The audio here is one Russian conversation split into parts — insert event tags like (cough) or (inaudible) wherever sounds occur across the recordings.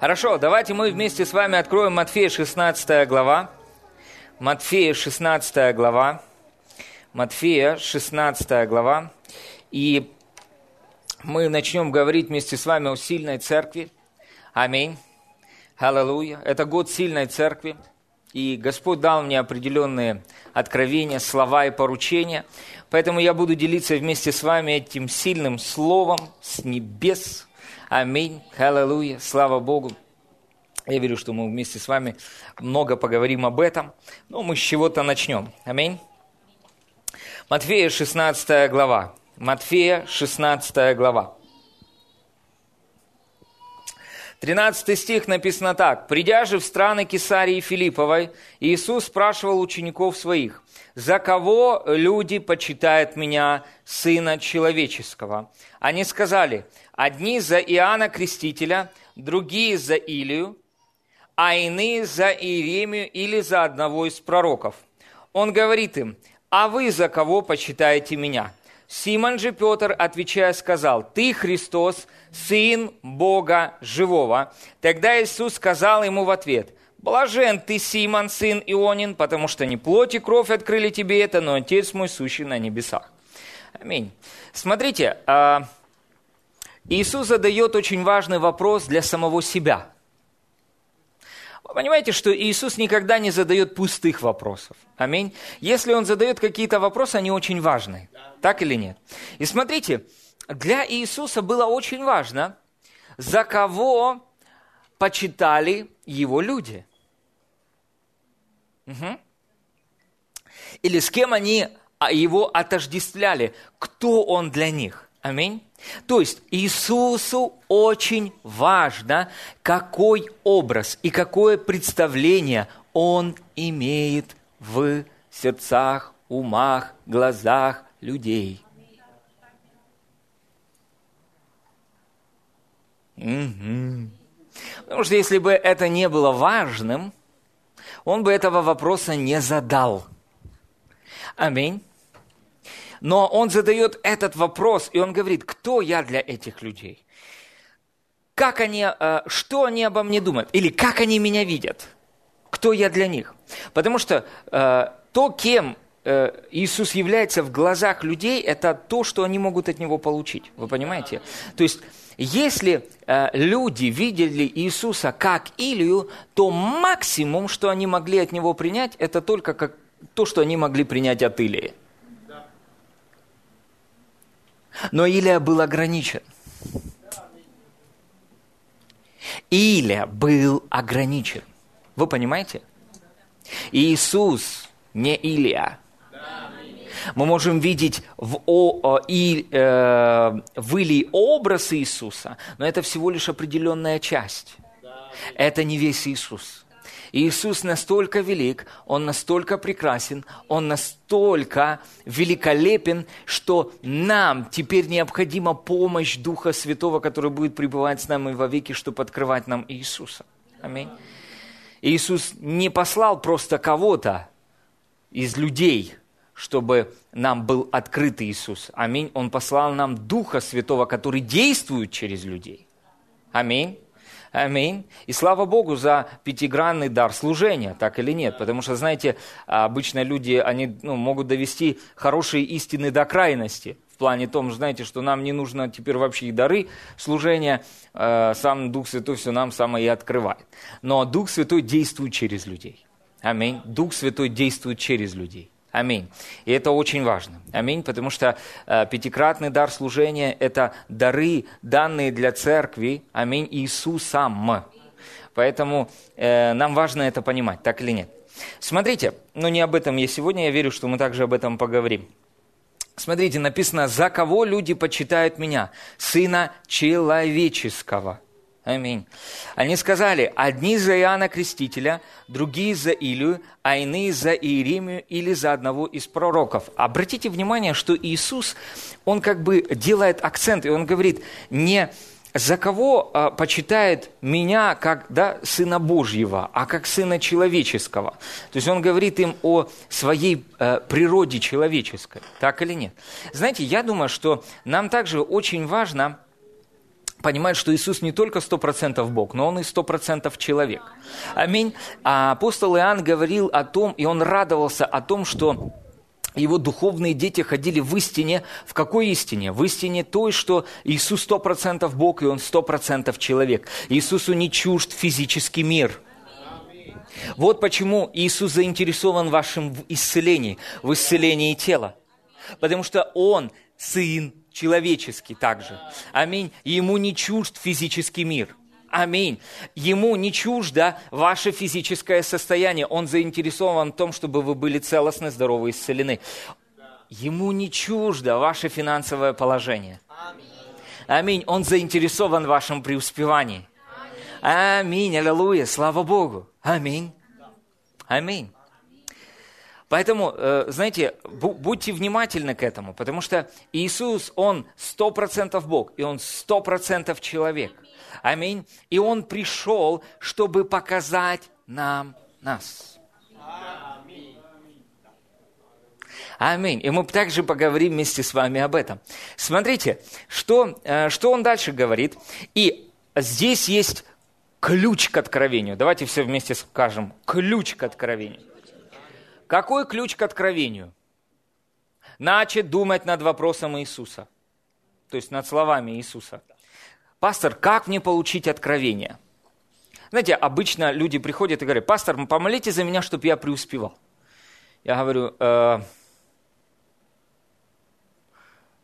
Хорошо, давайте мы вместе с вами откроем Матфея 16 глава. Матфея 16 глава. Матфея 16 глава. И мы начнем говорить вместе с вами о сильной церкви. Аминь. Аллилуйя. Это год сильной церкви. И Господь дал мне определенные откровения, слова и поручения. Поэтому я буду делиться вместе с вами этим сильным словом с небес. Аминь. Аллилуйя. Слава Богу. Я верю, что мы вместе с вами много поговорим об этом. Но мы с чего-то начнем. Аминь. Матфея 16 глава. Матфея 16 глава. 13 стих написано так. «Придя же в страны Кесарии Филипповой, Иисус спрашивал учеников своих, «За кого люди почитают меня, Сына Человеческого?» Они сказали, «Одни за Иоанна Крестителя, другие за Илию, а иные за Иеремию или за одного из пророков». Он говорит им, «А вы за кого почитаете меня?» Симон же Петр, отвечая, сказал, «Ты, Христос, Сын Бога Живого». Тогда Иисус сказал ему в ответ, «Блажен ты, Симон, сын Ионин, потому что не плоть и кровь открыли тебе это, но Отец мой, сущий на небесах». Аминь. Смотрите, а, Иисус задает очень важный вопрос для самого себя – вы понимаете, что Иисус никогда не задает пустых вопросов. Аминь. Если Он задает какие-то вопросы, они очень важны. Так или нет? И смотрите, для Иисуса было очень важно, за кого почитали Его люди. Угу. Или с кем они Его отождествляли, кто Он для них. Аминь. То есть Иисусу очень важно, какой образ и какое представление Он имеет в сердцах, умах, глазах людей. Угу. Потому что если бы это не было важным, он бы этого вопроса не задал. Аминь. Но он задает этот вопрос, и он говорит, кто я для этих людей? Как они, э, что они обо мне думают? Или как они меня видят? Кто я для них? Потому что э, то, кем э, Иисус является в глазах людей, это то, что они могут от Него получить. Вы понимаете? То есть, если люди видели Иисуса как Илью, то максимум, что они могли от Него принять, это только как то, что они могли принять от Илии. Но Илия был ограничен. Илия был ограничен. Вы понимаете? Иисус не Илия. Мы можем видеть в, о, и, э, в Илии образ Иисуса, но это всего лишь определенная часть. Это не весь Иисус. Иисус настолько велик, Он настолько прекрасен, Он настолько великолепен, что нам теперь необходима помощь Духа Святого, который будет пребывать с нами во веки, чтобы открывать нам Иисуса. Аминь. Иисус не послал просто кого-то из людей, чтобы нам был открыт Иисус. Аминь. Он послал нам Духа Святого, который действует через людей. Аминь. Аминь. И слава Богу за пятигранный дар служения, так или нет. Потому что, знаете, обычно люди, они ну, могут довести хорошие истины до крайности. В плане том, знаете, что нам не нужно теперь вообще и дары служения, э, сам Дух Святой все нам самое и открывает. Но Дух Святой действует через людей. Аминь. Дух Святой действует через людей. Аминь. И это очень важно. Аминь, потому что э, пятикратный дар служения – это дары, данные для церкви, аминь, Иисусом. Поэтому э, нам важно это понимать, так или нет. Смотрите, но не об этом я сегодня, я верю, что мы также об этом поговорим. Смотрите, написано, «За кого люди почитают меня? Сына человеческого». Аминь. Они сказали, одни за Иоанна Крестителя, другие за Илию, а иные за Иеремию или за одного из пророков. Обратите внимание, что Иисус, он как бы делает акцент, и он говорит, не за кого а, почитает меня как да, Сына Божьего, а как Сына Человеческого. То есть он говорит им о своей а, природе человеческой, так или нет. Знаете, я думаю, что нам также очень важно понимают, что Иисус не только 100% Бог, но Он и 100% человек. Аминь. А апостол Иоанн говорил о том, и он радовался о том, что его духовные дети ходили в истине. В какой истине? В истине той, что Иисус сто процентов Бог, и Он сто процентов человек. Иисусу не чужд физический мир. Вот почему Иисус заинтересован в вашем исцелении, в исцелении тела. Потому что Он Сын человеческий также. Аминь. Ему не чужд физический мир. Аминь. Ему не чуждо ваше физическое состояние. Он заинтересован в том, чтобы вы были целостны, здоровы, исцелены. Ему не чуждо ваше финансовое положение. Аминь. Он заинтересован в вашем преуспевании. Аминь. Аллилуйя. Слава Богу. Аминь. Аминь. Поэтому, э, знаете, будьте внимательны к этому, потому что Иисус, Он сто процентов Бог, и Он сто процентов человек. Аминь. И Он пришел, чтобы показать нам нас. Аминь. И мы также поговорим вместе с вами об этом. Смотрите, что, э, что он дальше говорит. И здесь есть ключ к откровению. Давайте все вместе скажем. Ключ к откровению. Какой ключ к откровению? Начать думать над вопросом Иисуса. То есть над словами Иисуса пастор, как мне получить откровение? Знаете, обычно люди приходят и говорят, пастор, помолите за меня, чтобы я преуспевал. Я говорю, э,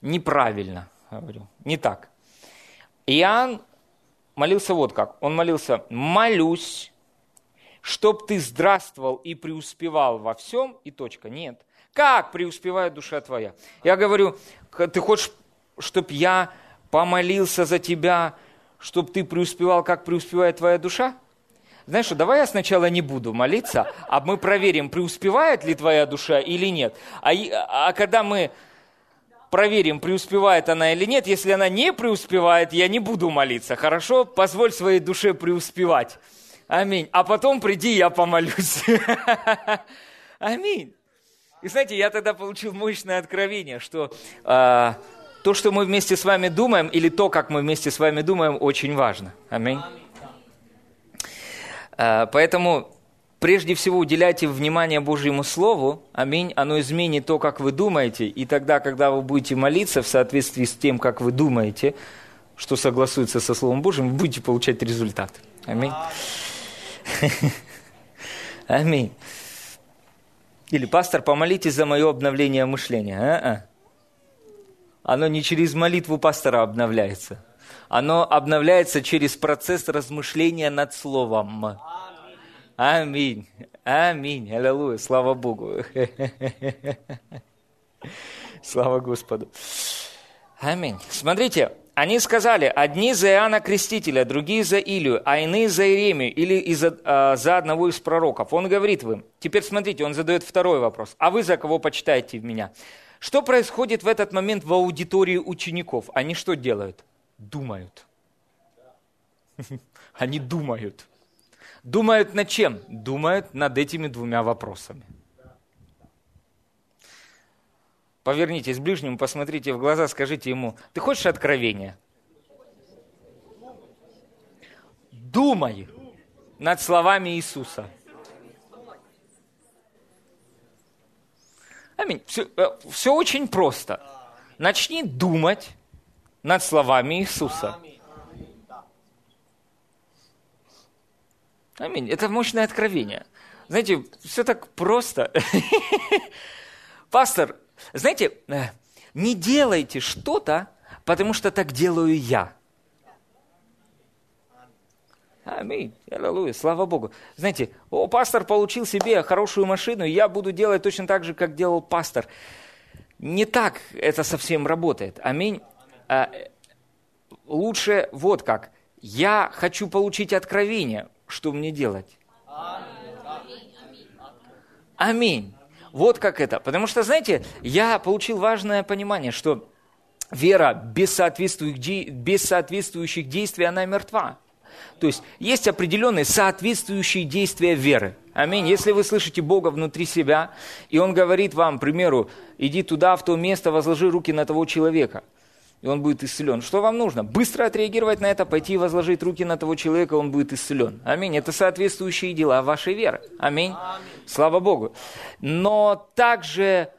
неправильно, говорю, не так. Иоанн молился вот как. Он молился, молюсь, чтоб ты здравствовал и преуспевал во всем, и точка. Нет. Как преуспевает душа твоя? Я говорю, ты хочешь, чтобы я помолился за тебя, чтобы ты преуспевал, как преуспевает твоя душа? Знаешь что, давай я сначала не буду молиться, а мы проверим, преуспевает ли твоя душа или нет. А, а когда мы проверим, преуспевает она или нет, если она не преуспевает, я не буду молиться. Хорошо? Позволь своей душе преуспевать. Аминь. А потом приди, я помолюсь. (laughs) Аминь. И знаете, я тогда получил мощное откровение, что э, то, что мы вместе с вами думаем, или то, как мы вместе с вами думаем, очень важно. Аминь. А, поэтому прежде всего уделяйте внимание Божьему Слову. Аминь. Оно изменит то, как вы думаете. И тогда, когда вы будете молиться в соответствии с тем, как вы думаете, что согласуется со Словом Божьим, вы будете получать результат. Аминь. (laughs) Аминь. Или, пастор, помолитесь за мое обновление мышления. А-а. Оно не через молитву пастора обновляется. Оно обновляется через процесс размышления над Словом. Аминь. Аминь. Аллилуйя. Слава Богу. (laughs) Слава Господу. Аминь. Смотрите, они сказали, одни за Иоанна Крестителя, другие за Илию, а иные за Иеремию или из-за, а, за одного из пророков. Он говорит им, теперь смотрите, он задает второй вопрос, а вы за кого почитаете меня? Что происходит в этот момент в аудитории учеников? Они что делают? Думают. (laughs) Они думают. Думают над чем? Думают над этими двумя вопросами. Повернитесь к ближнему, посмотрите в глаза, скажите ему, ты хочешь откровения? Думай над словами Иисуса. Аминь. Все, э, все очень просто. Начни думать над словами Иисуса. Аминь. Это мощное откровение. Знаете, все так просто. (laughs) Пастор, знаете, э, не делайте что-то, потому что так делаю я. Аминь. Аллилуйя. Слава Богу. Знаете, о, пастор получил себе хорошую машину, я буду делать точно так же, как делал пастор. Не так это совсем работает. Аминь. А, лучше вот как. Я хочу получить откровение. Что мне делать? Аминь. Вот как это. Потому что, знаете, я получил важное понимание, что вера без соответствующих, без соответствующих действий, она мертва. То есть есть определенные соответствующие действия веры. Аминь. Если вы слышите Бога внутри себя, и Он говорит вам, к примеру, иди туда, в то место, возложи руки на того человека. И он будет исцелен. Что вам нужно? Быстро отреагировать на это, пойти и возложить руки на того человека, он будет исцелен. Аминь. Это соответствующие дела вашей веры. Аминь. Аминь. Слава Богу. Но также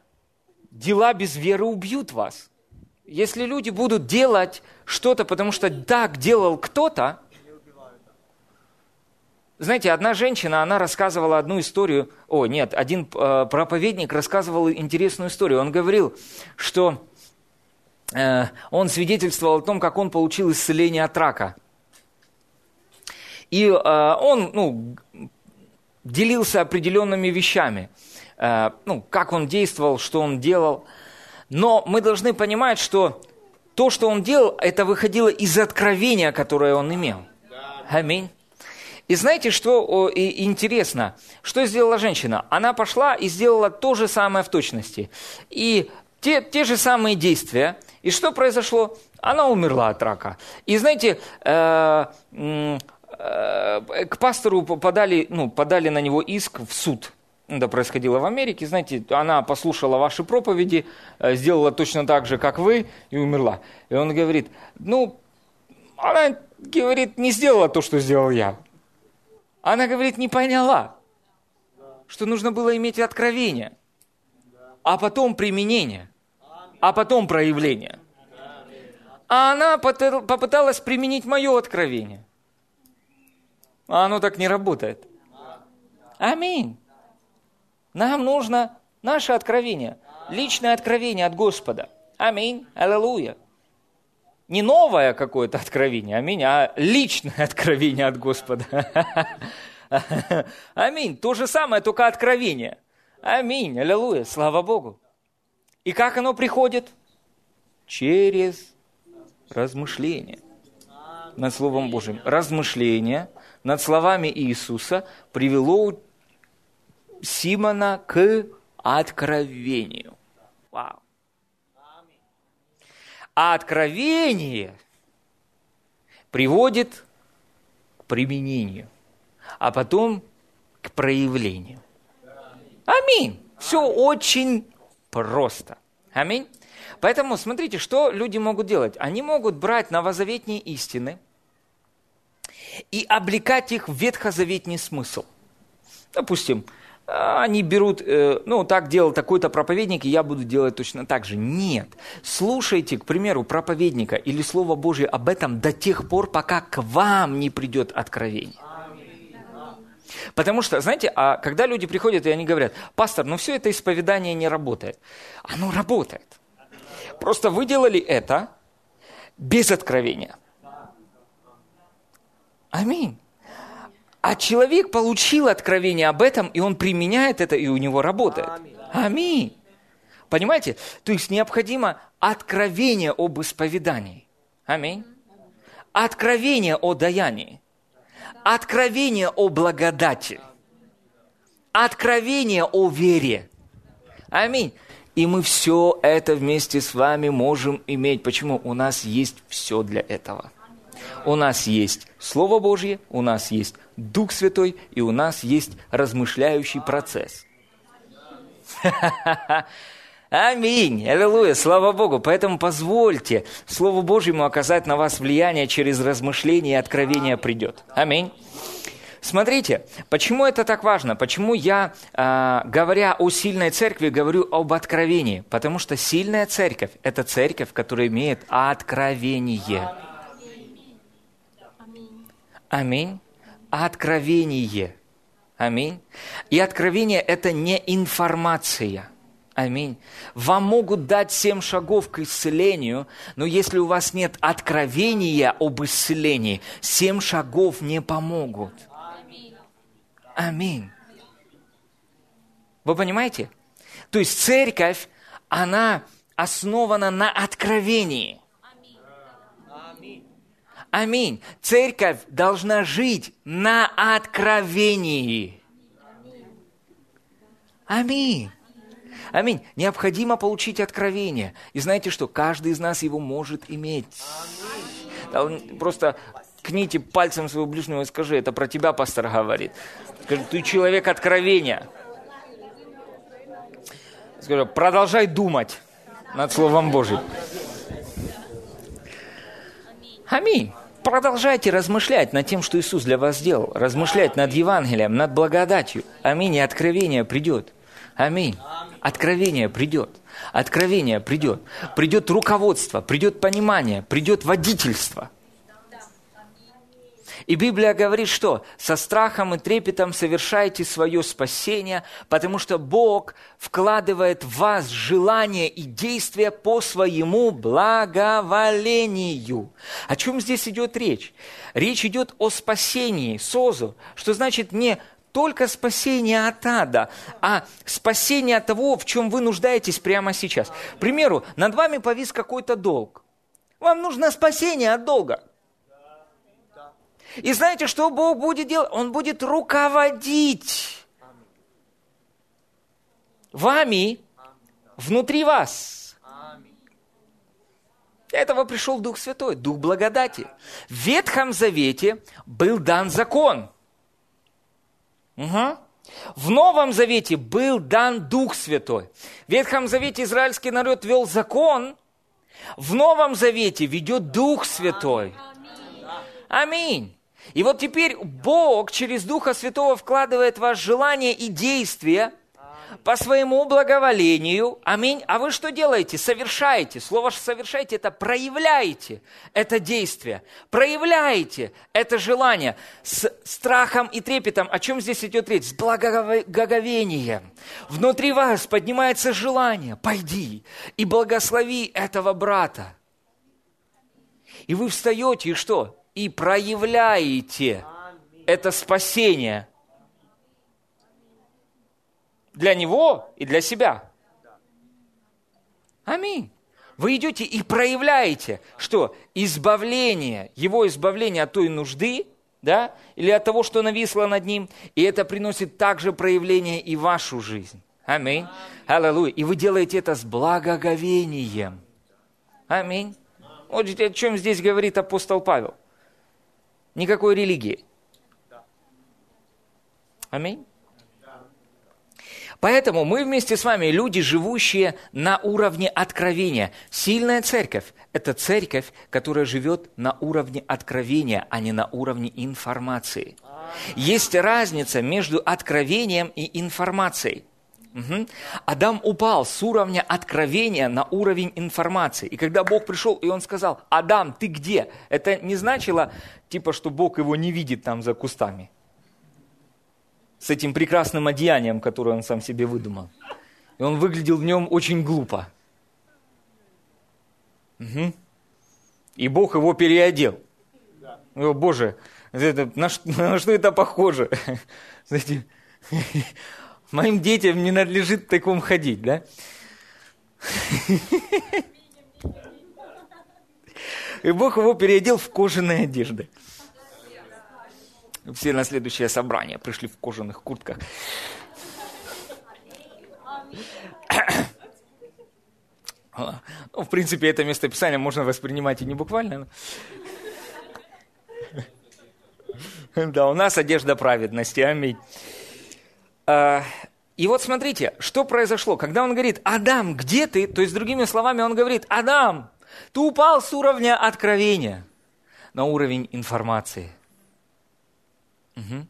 дела без веры убьют вас. Если люди будут делать что-то, потому что так делал кто-то, знаете, одна женщина, она рассказывала одну историю, о, нет, один э, проповедник рассказывал интересную историю. Он говорил, что он свидетельствовал о том, как он получил исцеление от рака. И э, он ну, делился определенными вещами, э, ну, как он действовал, что он делал. Но мы должны понимать, что то, что он делал, это выходило из откровения, которое он имел. Аминь. И знаете, что интересно? Что сделала женщина? Она пошла и сделала то же самое в точности. И те, те же самые действия. И что произошло? Она умерла от рака. И знаете, э, э, к пастору подали, ну, подали на него иск в суд. Это происходило в Америке. Знаете, она послушала ваши проповеди, э, сделала точно так же, как вы, и умерла. И он говорит, ну, она, говорит, не сделала то, что сделал я. Она, говорит, не поняла, что нужно было иметь откровение, а потом применение, а потом проявление. А она попыталась применить мое откровение. А оно так не работает. Аминь. Нам нужно наше откровение, личное откровение от Господа. Аминь. Аллилуйя не новое какое-то откровение, аминь, а личное (laughs) откровение от Господа. (laughs) Аминь. То же самое, только откровение. Аминь. Аллилуйя. Слава Богу. И как оно приходит? Через размышление над Словом Божьим. Размышление над словами Иисуса привело Симона к откровению. Вау. А откровение приводит к применению, а потом к проявлению. Аминь. Все очень просто. Аминь. Поэтому смотрите, что люди могут делать. Они могут брать новозаветные истины и облекать их в ветхозаветний смысл. Допустим, они берут, э, ну, так делал такой-то проповедник, и я буду делать точно так же. Нет. Слушайте, к примеру, проповедника или Слово Божье об этом до тех пор, пока к вам не придет откровение. Потому что, знаете, а когда люди приходят и они говорят, пастор, ну все это исповедание не работает. Оно работает. Просто вы делали это без откровения. Аминь. А человек получил откровение об этом, и он применяет это, и у него работает. Аминь. Понимаете? То есть необходимо откровение об исповедании. Аминь. Откровение о даянии. Откровение о благодати. Откровение о вере. Аминь. И мы все это вместе с вами можем иметь. Почему? У нас есть все для этого. У нас есть Слово Божье, у нас есть Дух Святой, и у нас есть размышляющий процесс. (laughs) Аминь, аллилуйя, слава Богу. Поэтому позвольте Слову Божьему оказать на вас влияние через размышление и откровение придет. Аминь. Смотрите, почему это так важно? Почему я, э, говоря о сильной церкви, говорю об откровении? Потому что сильная церковь – это церковь, которая имеет откровение. Аминь. Откровение. Аминь. И откровение – это не информация. Аминь. Вам могут дать семь шагов к исцелению, но если у вас нет откровения об исцелении, семь шагов не помогут. Аминь. Вы понимаете? То есть церковь, она основана на откровении – Аминь. Церковь должна жить на откровении. Аминь. Аминь. Необходимо получить откровение. И знаете что? Каждый из нас его может иметь. Аминь. Просто кните пальцем своего ближнего и скажи, это про тебя пастор говорит. Скажи, ты человек откровения. Скажи, продолжай думать над Словом Божьим. Аминь. Продолжайте размышлять над тем, что Иисус для вас сделал. Размышлять над Евангелием, над благодатью. Аминь. И откровение придет. Аминь. Откровение придет. Откровение придет. Придет руководство, придет понимание, придет водительство – и Библия говорит, что со страхом и трепетом совершайте свое спасение, потому что Бог вкладывает в вас желание и действия по своему благоволению. О чем здесь идет речь? Речь идет о спасении, созу, что значит не только спасение от ада, а спасение от того, в чем вы нуждаетесь прямо сейчас. К примеру, над вами повис какой-то долг. Вам нужно спасение от долга. И знаете, что Бог будет делать? Он будет руководить вами внутри вас. Для этого пришел Дух Святой, Дух благодати. В Ветхом Завете был дан закон. Угу. В Новом Завете был дан Дух Святой. В Ветхом Завете израильский народ вел закон, в Новом Завете ведет Дух Святой. Аминь. И вот теперь Бог через Духа Святого вкладывает в вас желание и действия по своему благоволению. Аминь. А вы что делаете? Совершаете. Слово «совершаете» – это проявляете это действие. Проявляете это желание с страхом и трепетом. О чем здесь идет речь? С благоговением. Внутри вас поднимается желание. Пойди и благослови этого брата. И вы встаете, и что? и проявляете это спасение для него и для себя. Аминь. Вы идете и проявляете, что избавление, его избавление от той нужды, да, или от того, что нависло над ним, и это приносит также проявление и вашу жизнь. Аминь. Аллилуйя. И вы делаете это с благоговением. Аминь. Вот о чем здесь говорит апостол Павел никакой религии. Аминь. Поэтому мы вместе с вами люди, живущие на уровне откровения. Сильная церковь – это церковь, которая живет на уровне откровения, а не на уровне информации. Есть разница между откровением и информацией. Угу. Адам упал с уровня откровения на уровень информации. И когда Бог пришел, и он сказал, Адам, ты где? Это не значило, типа, что Бог его не видит там за кустами. С этим прекрасным одеянием, которое он сам себе выдумал. И он выглядел в нем очень глупо. Угу. И Бог его переодел. О, Боже, это, на, (laughs) на что это похоже? (laughs) Знаете, (laughs) Моим детям не надлежит в таком ходить, да? И Бог его переодел в кожаные одежды. Все на следующее собрание пришли в кожаных куртках. Ну, в принципе, это местописание можно воспринимать и не буквально. Да, у нас одежда праведности. Аминь. А, и вот смотрите, что произошло. Когда он говорит, Адам, где ты? То есть, другими словами, он говорит, Адам, ты упал с уровня откровения на уровень информации. Угу.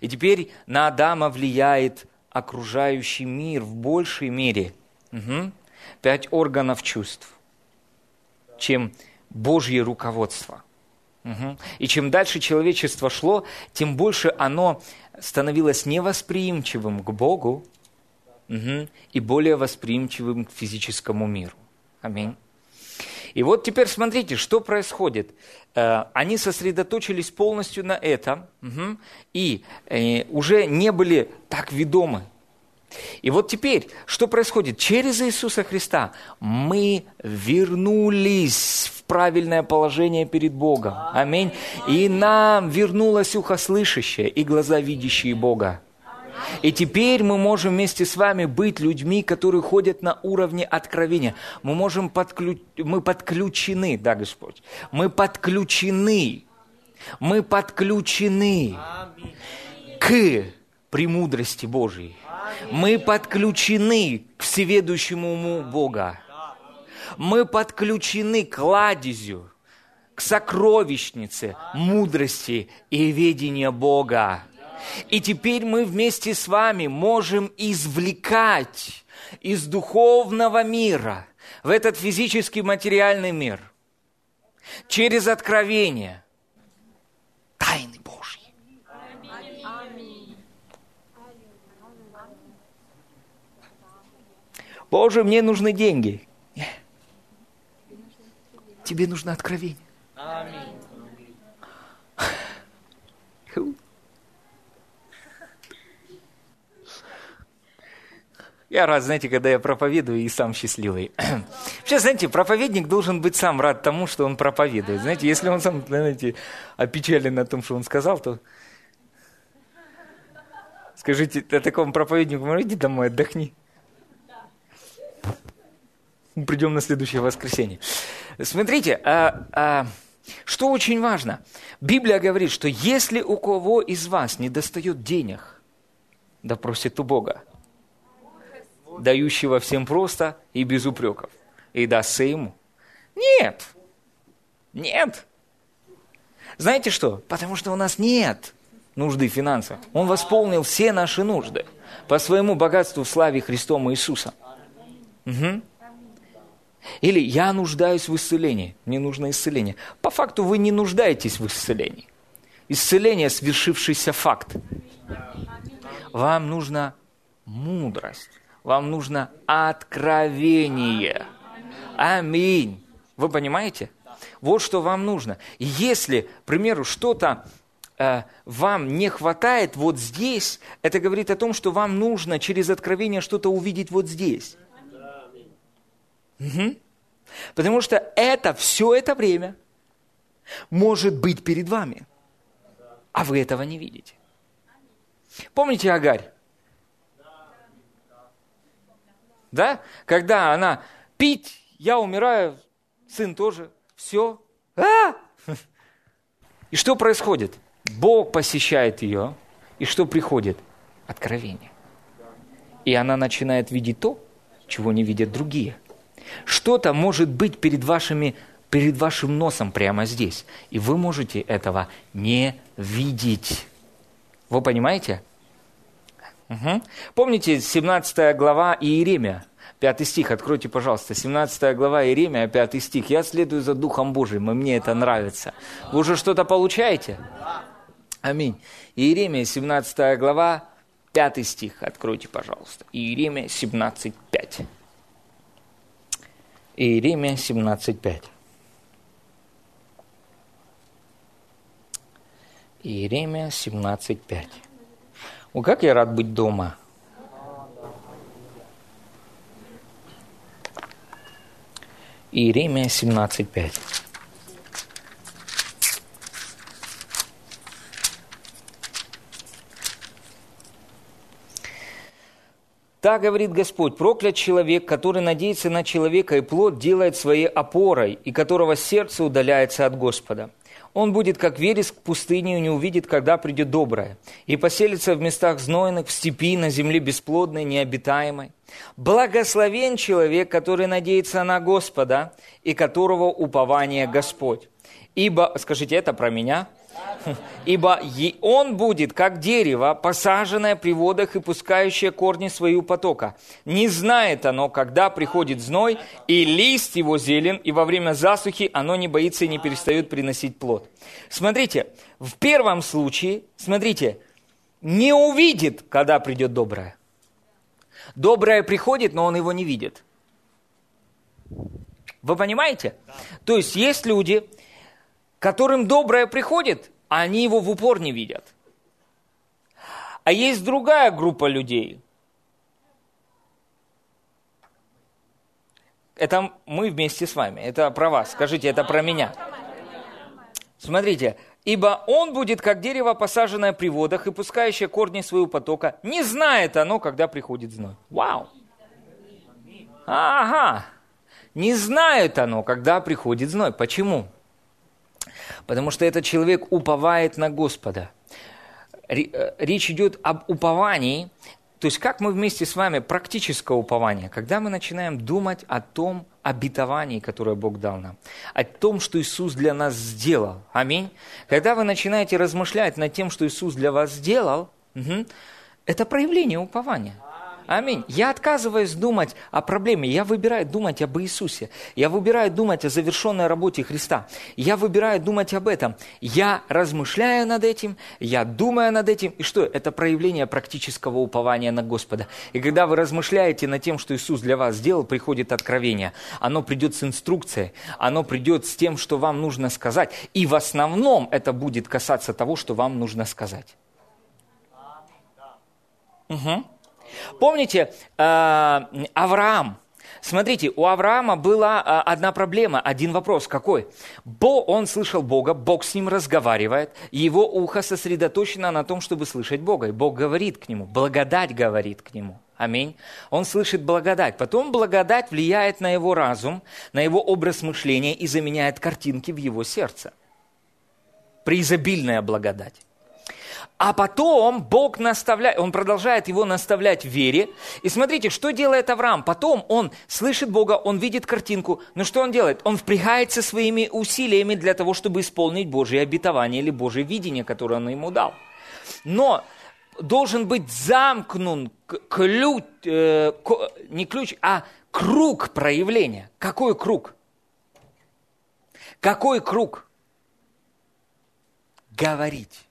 И теперь на Адама влияет окружающий мир в большей мере. Угу. Пять органов чувств, чем Божье руководство. Угу. И чем дальше человечество шло, тем больше оно становилось невосприимчивым к Богу угу, и более восприимчивым к физическому миру. Аминь. И вот теперь смотрите, что происходит. Э, они сосредоточились полностью на этом и э, уже не были так ведомы. И вот теперь, что происходит? Через Иисуса Христа мы вернулись в правильное положение перед Богом. Аминь. И нам вернулось ухо слышащее и глаза видящие Бога. И теперь мы можем вместе с вами быть людьми, которые ходят на уровне откровения. Мы можем подключ... мы подключены, да, Господь, мы подключены, мы подключены к премудрости Божьей. Мы подключены к всеведущему уму Бога мы подключены к кладезю, к к сокровищнице мудрости и ведения Бога. И теперь мы вместе с вами можем извлекать из духовного мира в этот физический материальный мир через откровение тайны Божьи. Боже, мне нужны деньги. Тебе нужно откровение. Аминь. Я рад, знаете, когда я проповедую и сам счастливый. (clears throat) Сейчас, знаете, проповедник должен быть сам рад тому, что он проповедует. Знаете, если он сам, знаете, опечален на том, что он сказал, то скажите такому проповеднику, ну иди домой, отдохни. Мы придем на следующее воскресенье. Смотрите, а, а, что очень важно. Библия говорит, что если у кого из вас не достает денег, да просит у Бога дающего всем просто и без упреков, и дастся ему? Нет. Нет. Знаете что? Потому что у нас нет нужды в финансах. Он восполнил все наши нужды по своему богатству в славе Христом Иисуса. Угу. Или я нуждаюсь в исцелении, мне нужно исцеление. По факту вы не нуждаетесь в исцелении. Исцеление – свершившийся факт. Вам нужна мудрость. Вам нужно откровение. Аминь. Вы понимаете? Вот что вам нужно. Если, к примеру, что-то э, вам не хватает вот здесь, это говорит о том, что вам нужно через откровение что-то увидеть вот здесь. Угу. Потому что это все это время может быть перед вами, а вы этого не видите. Помните Агарь? Да? Когда она пить, я умираю, сын тоже, все. А! И что происходит? Бог посещает ее, и что приходит? Откровение. И она начинает видеть то, чего не видят другие. Что-то может быть перед, вашими, перед вашим носом прямо здесь, и вы можете этого не видеть. Вы понимаете? Угу. Помните 17 глава Иеремия, 5 стих, откройте, пожалуйста, 17 глава Иеремия, 5 стих. «Я следую за Духом Божиим, и мне это нравится». Вы уже что-то получаете? Аминь. Иеремия, 17 глава, 5 стих. Откройте, пожалуйста. Иеремия 17, 5. Иеремия 17, 5. Иеремия 17, 5. О, как я рад быть дома. Иеремия 17.5. Так говорит Господь, проклят человек, который надеется на человека и плод делает своей опорой, и которого сердце удаляется от Господа. Он будет, как вереск в пустыне, и не увидит, когда придет доброе, и поселится в местах знойных, в степи, на земле бесплодной, необитаемой. Благословен человек, который надеется на Господа, и которого упование Господь. Ибо, скажите, это про меня? (laughs) Ибо он будет, как дерево, посаженное при водах и пускающее корни свои потока. Не знает оно, когда приходит зной, и лист его зелен, и во время засухи оно не боится и не перестает приносить плод. Смотрите, в первом случае, смотрите, не увидит, когда придет доброе. Доброе приходит, но он его не видит. Вы понимаете? То есть есть люди, которым доброе приходит, а они его в упор не видят. А есть другая группа людей. Это мы вместе с вами. Это про вас. Скажите, это про меня. Смотрите, ибо он будет как дерево, посаженное при водах и пускающее корни своего потока. Не знает оно, когда приходит зной. Вау! Ага! Не знает оно, когда приходит зной. Почему? Потому что этот человек уповает на Господа. Э, речь идет об уповании, То есть как мы вместе с вами практическое упование, когда мы начинаем думать о том обетовании, которое Бог дал нам, о том, что Иисус для нас сделал. Аминь. Когда вы начинаете размышлять над тем, что Иисус для вас сделал, угу, это проявление упования. Аминь. Я отказываюсь думать о проблеме, я выбираю думать об Иисусе. Я выбираю думать о завершенной работе Христа. Я выбираю думать об этом. Я размышляю над этим, я думаю над этим. И что? Это проявление практического упования на Господа. И когда вы размышляете над тем, что Иисус для вас сделал, приходит откровение. Оно придет с инструкцией, оно придет с тем, что вам нужно сказать. И в основном это будет касаться того, что вам нужно сказать. Угу. Помните, э, Авраам, Смотрите, у Авраама была а, одна проблема, один вопрос. Какой? Бо, он слышал Бога, Бог с ним разговаривает, его ухо сосредоточено на том, чтобы слышать Бога. И Бог говорит к нему, благодать говорит к нему. Аминь. Он слышит благодать. Потом благодать влияет на его разум, на его образ мышления и заменяет картинки в его сердце. Преизобильная благодать. А потом Бог наставляет, он продолжает его наставлять в вере. И смотрите, что делает Авраам. Потом он слышит Бога, он видит картинку. Но что он делает? Он впрягается своими усилиями для того, чтобы исполнить Божье обетование или Божье видение, которое он ему дал. Но должен быть замкнут ключ, э, не ключ, а круг проявления. Какой круг? Какой круг? Говорить.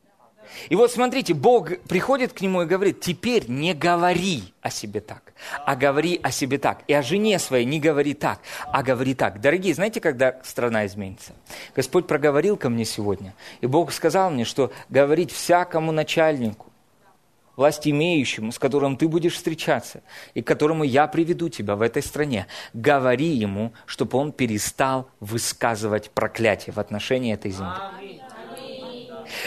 И вот смотрите, Бог приходит к нему и говорит, теперь не говори о себе так, а говори о себе так. И о жене своей не говори так, а говори так. Дорогие, знаете, когда страна изменится? Господь проговорил ко мне сегодня, и Бог сказал мне, что говорить всякому начальнику, власть имеющему, с которым ты будешь встречаться, и к которому я приведу тебя в этой стране, говори ему, чтобы он перестал высказывать проклятие в отношении этой земли.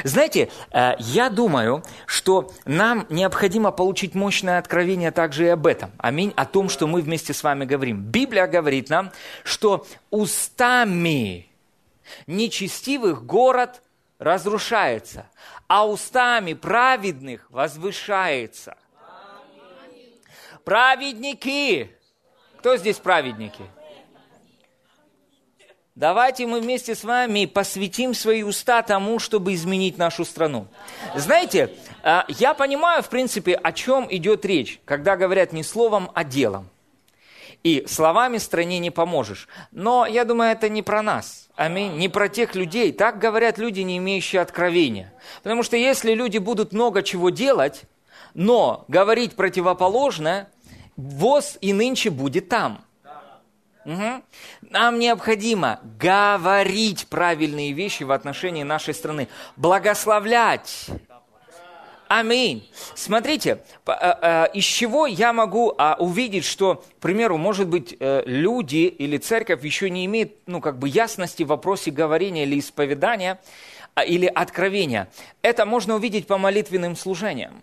Знаете, э, я думаю, что нам необходимо получить мощное откровение также и об этом. Аминь. О том, что мы вместе с вами говорим. Библия говорит нам, что устами нечестивых город разрушается, а устами праведных возвышается. Праведники. Кто здесь праведники? Давайте мы вместе с вами посвятим свои уста тому, чтобы изменить нашу страну. Знаете, а, я понимаю, в принципе, о чем идет речь, когда говорят не словом, а делом. И словами стране не поможешь. Но я думаю, это не про нас. Аминь. Не про тех людей. Так говорят люди, не имеющие откровения. Потому что если люди будут много чего делать, но говорить противоположное, ВОЗ и нынче будет там. Угу. Нам необходимо говорить правильные вещи в отношении нашей страны, благословлять. Аминь. Смотрите, э, э, из чего я могу а, увидеть, что, к примеру, может быть, э, люди или церковь еще не имеют, ну, как бы ясности в вопросе говорения или исповедания, а, или откровения. Это можно увидеть по молитвенным служениям.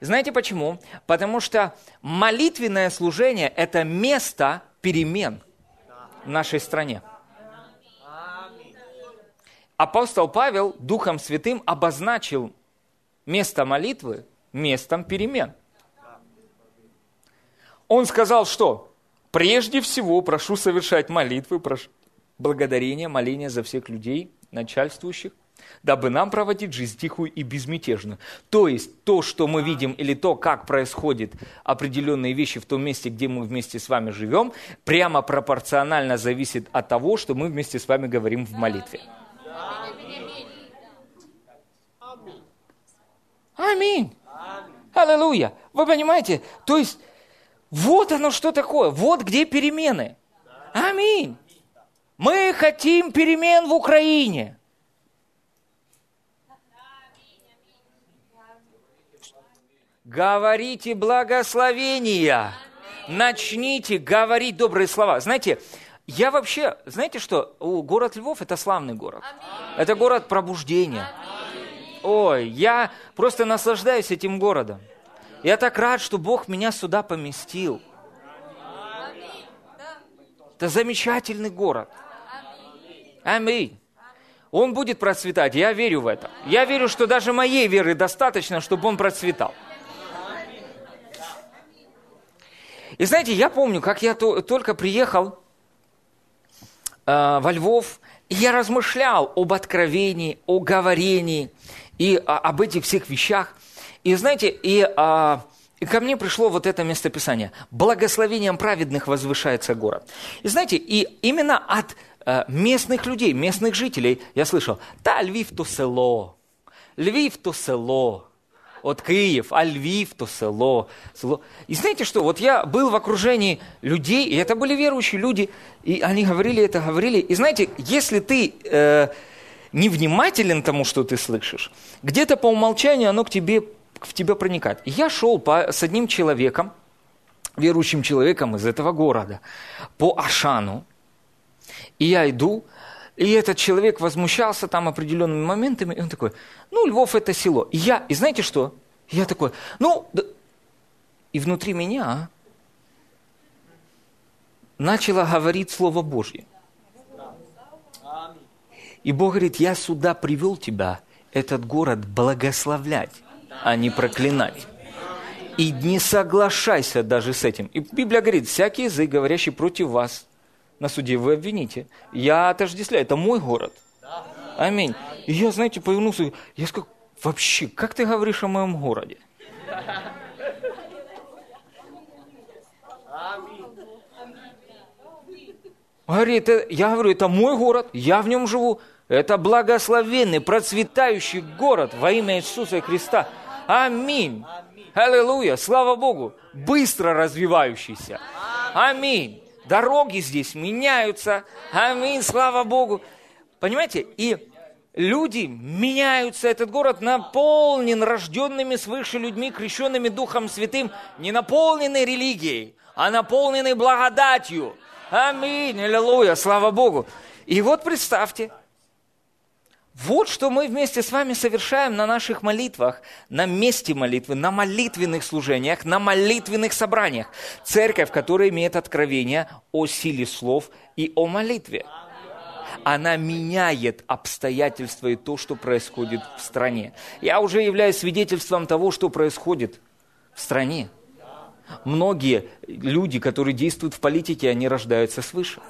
Знаете почему? Потому что молитвенное служение – это место, перемен в нашей стране. Апостол Павел Духом Святым обозначил место молитвы местом перемен. Он сказал, что прежде всего прошу совершать молитвы, прошу благодарение, моление за всех людей, начальствующих, дабы нам проводить жизнь тихую и безмятежную. То есть то, что мы видим, или то, как происходят определенные вещи в том месте, где мы вместе с вами живем, прямо пропорционально зависит от того, что мы вместе с вами говорим в молитве. Аминь. Аллилуйя. Вы понимаете? То есть, вот оно что такое. Вот где перемены. Аминь. Мы хотим перемен в Украине. Говорите благословения. Начните говорить добрые слова. Знаете, я вообще, знаете что, город Львов это славный город. Это город пробуждения. Ой, я просто наслаждаюсь этим городом. Я так рад, что Бог меня сюда поместил. Это замечательный город. Аминь. Он будет процветать, я верю в это. Я верю, что даже моей веры достаточно, чтобы он процветал. И знаете, я помню, как я то, только приехал э, во Львов, и я размышлял об откровении, о говорении и а, об этих всех вещах. И знаете, и, а, и ко мне пришло вот это местописание. «Благословением праведных возвышается город». И знаете, и именно от а, местных людей, местных жителей я слышал, «Та Львив то село, Львив то село, от Киев, а Львив то село, село». И знаете что, вот я был в окружении людей, и это были верующие люди, и они говорили это, говорили. И знаете, если ты... Э, невнимателен тому, что ты слышишь, где-то по умолчанию оно к тебе в тебя проникает. я шел по, с одним человеком, верующим человеком из этого города, по Ашану, и я иду, и этот человек возмущался там определенными моментами, и он такой, ну, Львов это село. И я, и знаете что? Я такой, ну, да... и внутри меня начало говорить Слово Божье. И Бог говорит, я сюда привел тебя, этот город, благословлять а не проклинать. И не соглашайся даже с этим. И Библия говорит, всякий язык, говорящий против вас, на суде вы обвините. Я отождествляю, это мой город. Аминь. И я, знаете, повернулся, я сказал, вообще, как ты говоришь о моем городе? Говорит, я говорю, это мой город, я в нем живу. Это благословенный, процветающий город во имя Иисуса Христа. Аминь. Аллилуйя. Слава Богу. Быстро развивающийся. Аминь. Дороги здесь меняются. Аминь. Слава Богу. Понимаете? И люди меняются. Этот город наполнен рожденными свыше людьми, крещенными Духом Святым, не наполненный религией, а наполненный благодатью. Аминь. Аллилуйя. Слава Богу. И вот представьте, вот что мы вместе с вами совершаем на наших молитвах, на месте молитвы, на молитвенных служениях, на молитвенных собраниях. Церковь, которая имеет откровение о силе слов и о молитве. Она меняет обстоятельства и то, что происходит в стране. Я уже являюсь свидетельством того, что происходит в стране. Многие люди, которые действуют в политике, они рождаются свыше.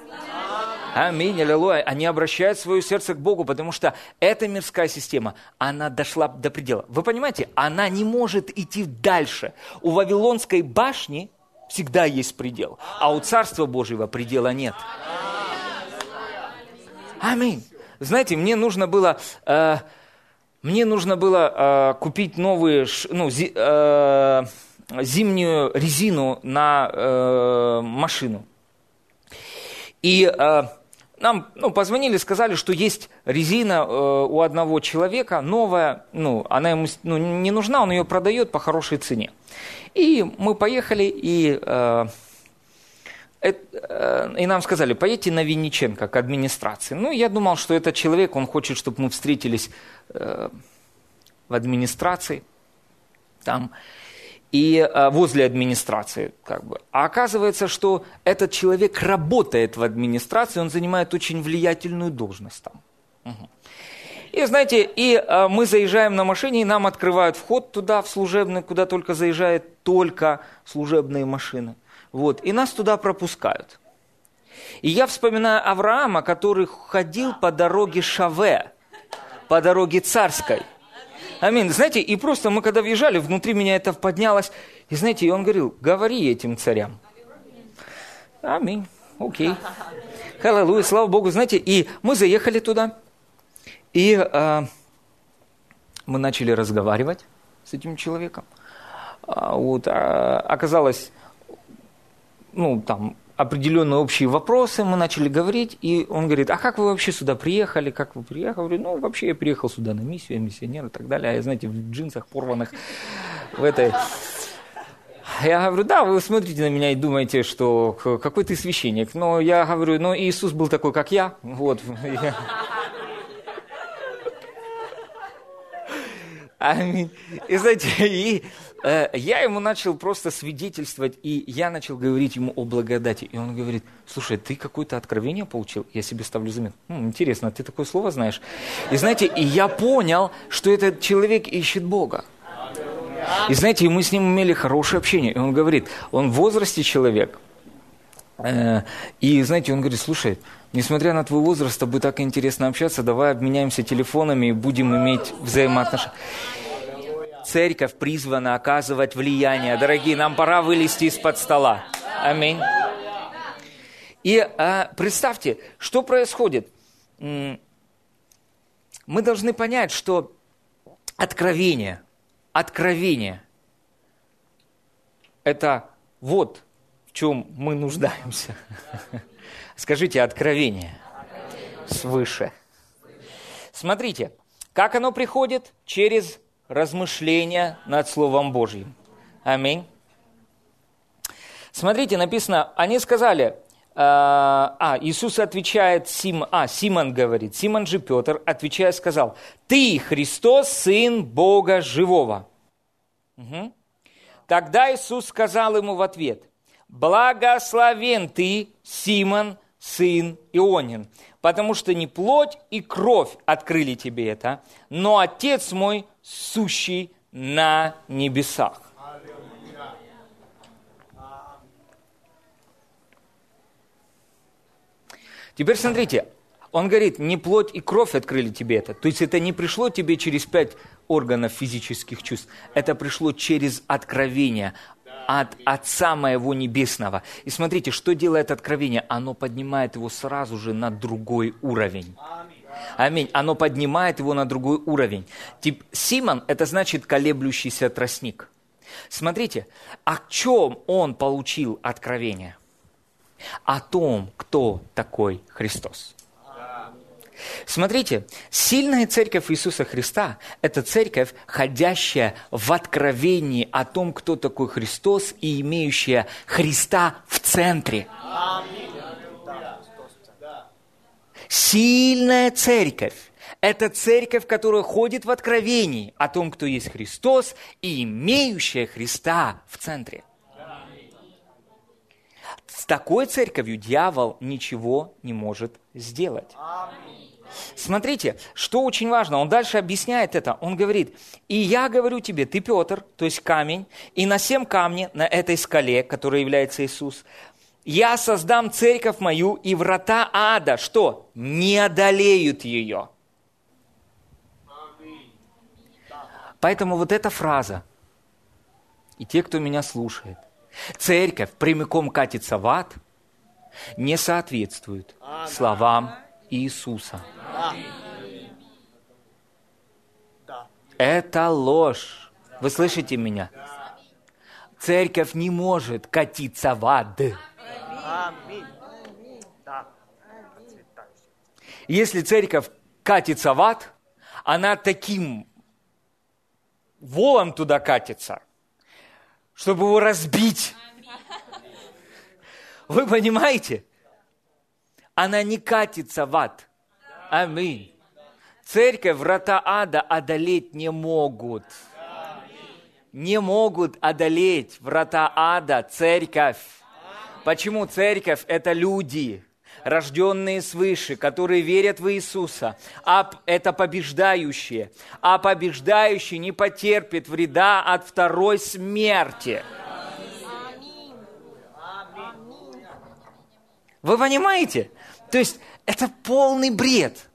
Аминь, аллилуйя. Они обращают свое сердце к Богу, потому что эта мирская система, она дошла до предела. Вы понимаете, она не может идти дальше. У Вавилонской башни всегда есть предел, а у Царства Божьего предела нет. Аминь. Знаете, мне нужно было... Э, мне нужно было э, купить новые, ну, зи, э, зимнюю резину на э, машину. И э, нам ну, позвонили, сказали, что есть резина э, у одного человека, новая, ну, она ему ну, не нужна, он ее продает по хорошей цене. И мы поехали, и, э, э, и нам сказали, поедьте на Винниченко к администрации. Ну, я думал, что этот человек, он хочет, чтобы мы встретились э, в администрации там и а, возле администрации. Как бы. А оказывается, что этот человек работает в администрации, он занимает очень влиятельную должность там. Угу. И знаете, и а, мы заезжаем на машине, и нам открывают вход туда, в служебный, куда только заезжают только служебные машины. Вот, и нас туда пропускают. И я вспоминаю Авраама, который ходил по дороге Шаве, по дороге царской – Аминь. Знаете, и просто мы когда въезжали, внутри меня это поднялось. И знаете, и он говорил, говори этим царям. Аминь. Окей. Аллилуйя, слава Богу. Знаете, и мы заехали туда, и э, мы начали разговаривать с этим человеком. А, вот, а, оказалось, ну, там, определенные общие вопросы, мы начали говорить, и он говорит, а как вы вообще сюда приехали, как вы приехали? Говорю, ну, вообще я приехал сюда на миссию, я миссионер и так далее, а я, знаете, в джинсах порванных, в этой... Я говорю, да, вы смотрите на меня и думаете, что какой ты священник. Но я говорю, ну, Иисус был такой, как я. Вот. (laughs) Аминь. И знаете, и я ему начал просто свидетельствовать, и я начал говорить ему о благодати. И он говорит, слушай, ты какое-то откровение получил? Я себе ставлю заметку. Хм, интересно, ты такое слово знаешь? И знаете, и я понял, что этот человек ищет Бога. И знаете, мы с ним имели хорошее общение. И он говорит, он в возрасте человек. Э, и знаете, он говорит, слушай, несмотря на твой возраст, с тобой так интересно общаться, давай обменяемся телефонами и будем иметь взаимоотношения. Церковь призвана оказывать влияние. Дорогие, нам пора вылезти из-под стола. Аминь. И а, представьте, что происходит. Мы должны понять, что откровение, откровение, это вот в чем мы нуждаемся. (laughs) Скажите, откровение свыше. Смотрите, как оно приходит? Через размышления над Словом Божьим. Аминь. Смотрите, написано, они сказали, а, а, Иисус отвечает, Сим, а, Симон говорит, Симон же Петр, отвечая, сказал, «Ты, Христос, Сын Бога Живого». Угу. Тогда Иисус сказал ему в ответ, «Благословен ты, Симон, сын Ионин, потому что не плоть и кровь открыли тебе это, но Отец мой, сущий на небесах». Теперь смотрите, он говорит, не плоть и кровь открыли тебе это. То есть это не пришло тебе через пять органов физических чувств. Это пришло через откровение от Отца моего Небесного. И смотрите, что делает откровение? Оно поднимает его сразу же на другой уровень. Оно поднимает его на другой уровень. Тип, Симон – это значит колеблющийся тростник. Смотрите, о чем он получил откровение – о том, кто такой Христос. Смотрите, сильная церковь Иисуса Христа – это церковь, ходящая в откровении о том, кто такой Христос и имеющая Христа в центре. Сильная церковь – это церковь, которая ходит в откровении о том, кто есть Христос и имеющая Христа в центре. С такой церковью дьявол ничего не может сделать. Смотрите, что очень важно, он дальше объясняет это. Он говорит, и я говорю тебе, ты Петр, то есть камень, и на всем камне, на этой скале, которая является Иисус, я создам церковь мою, и врата ада, что? Не одолеют ее. Поэтому вот эта фраза, и те, кто меня слушает, Церковь прямиком катится в ад, не соответствует словам Иисуса. Это ложь. Вы слышите меня? Церковь не может катиться в ад. Если церковь катится в ад, она таким волом туда катится, чтобы его разбить. Вы понимаете? Она не катится в ад. Аминь. Церковь врата ада одолеть не могут. Не могут одолеть врата ада церковь. Почему церковь – это люди, рожденные свыше, которые верят в Иисуса, а это побеждающие. А побеждающий не потерпит вреда от второй смерти. Вы понимаете? То есть это полный бред.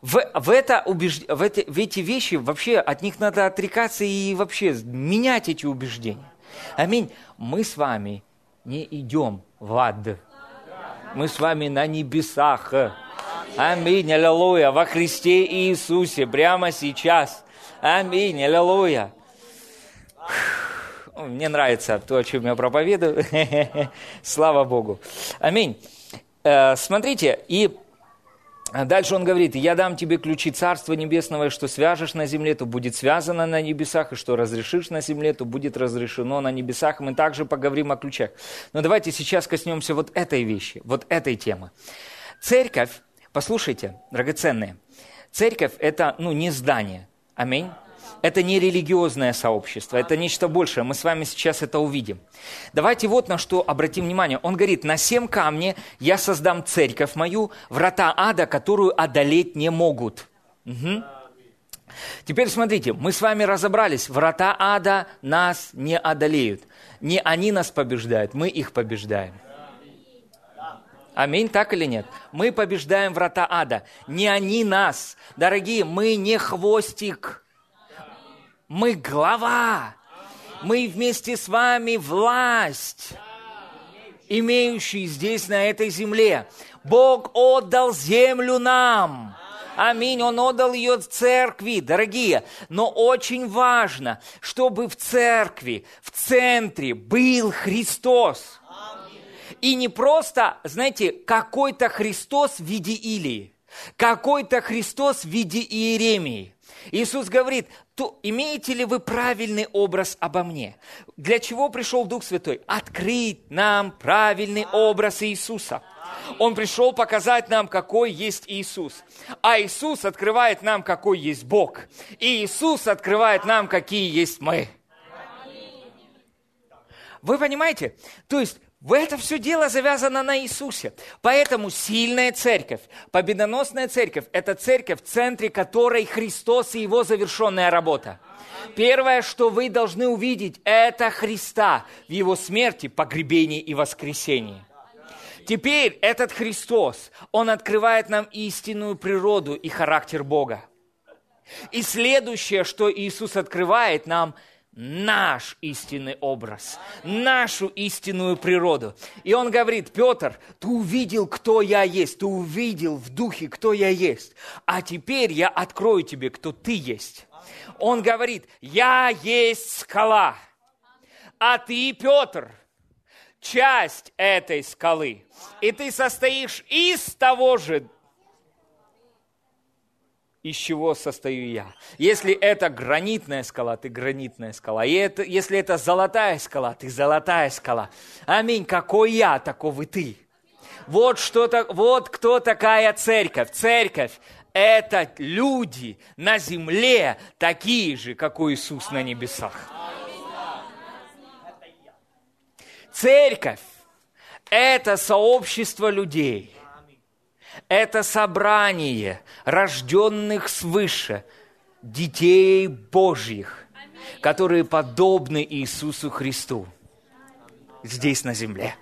В, в, это убежд... в, эти, в эти вещи вообще от них надо отрекаться и вообще менять эти убеждения. Аминь. Мы с вами не идем в ад мы с вами на небесах. Аминь, аллилуйя, во Христе Иисусе, прямо сейчас. Аминь, аллилуйя. Мне нравится то, о чем я проповедую. (laughs) Слава Богу. Аминь. Э, смотрите, и дальше он говорит, я дам тебе ключи Царства Небесного, и что свяжешь на земле, то будет связано на небесах, и что разрешишь на земле, то будет разрешено на небесах. Мы также поговорим о ключах. Но давайте сейчас коснемся вот этой вещи, вот этой темы. Церковь, послушайте, драгоценные, церковь – это ну, не здание. Аминь это не религиозное сообщество, это нечто большее. Мы с вами сейчас это увидим. Давайте вот на что обратим внимание. Он говорит, на семь камне я создам церковь мою, врата ада, которую одолеть не могут. Угу. Теперь смотрите, мы с вами разобрались, врата ада нас не одолеют. Не они нас побеждают, мы их побеждаем. Аминь, так или нет? Мы побеждаем врата ада, не они нас. Дорогие, мы не хвостик, мы глава. Мы вместе с вами власть, имеющий здесь, на этой земле. Бог отдал землю нам. Аминь. Он отдал ее церкви, дорогие. Но очень важно, чтобы в церкви, в центре был Христос. И не просто, знаете, какой-то Христос в виде Илии, какой-то Христос в виде Иеремии. Иисус говорит, то имеете ли вы правильный образ обо мне? Для чего пришел Дух Святой? Открыть нам правильный образ Иисуса. Он пришел показать нам, какой есть Иисус. А Иисус открывает нам, какой есть Бог. И Иисус открывает нам, какие есть мы. Вы понимаете? То есть это все дело завязано на Иисусе. Поэтому сильная церковь, победоносная церковь, это церковь, в центре которой Христос и Его завершенная работа. Первое, что вы должны увидеть, это Христа в Его смерти, погребении и воскресении. Теперь этот Христос, Он открывает нам истинную природу и характер Бога. И следующее, что Иисус открывает нам – наш истинный образ, нашу истинную природу. И он говорит, Петр, ты увидел, кто я есть, ты увидел в духе, кто я есть, а теперь я открою тебе, кто ты есть. Он говорит, я есть скала, а ты, Петр, часть этой скалы, и ты состоишь из того же из чего состою я. Если это гранитная скала, ты гранитная скала. И это, если это золотая скала, ты золотая скала. Аминь. Какой я, таков и ты. Вот, что -то, вот кто такая церковь. Церковь – это люди на земле, такие же, как у Иисус на небесах. Церковь – это сообщество людей – это собрание рожденных свыше, детей Божьих, которые подобны Иисусу Христу здесь на земле.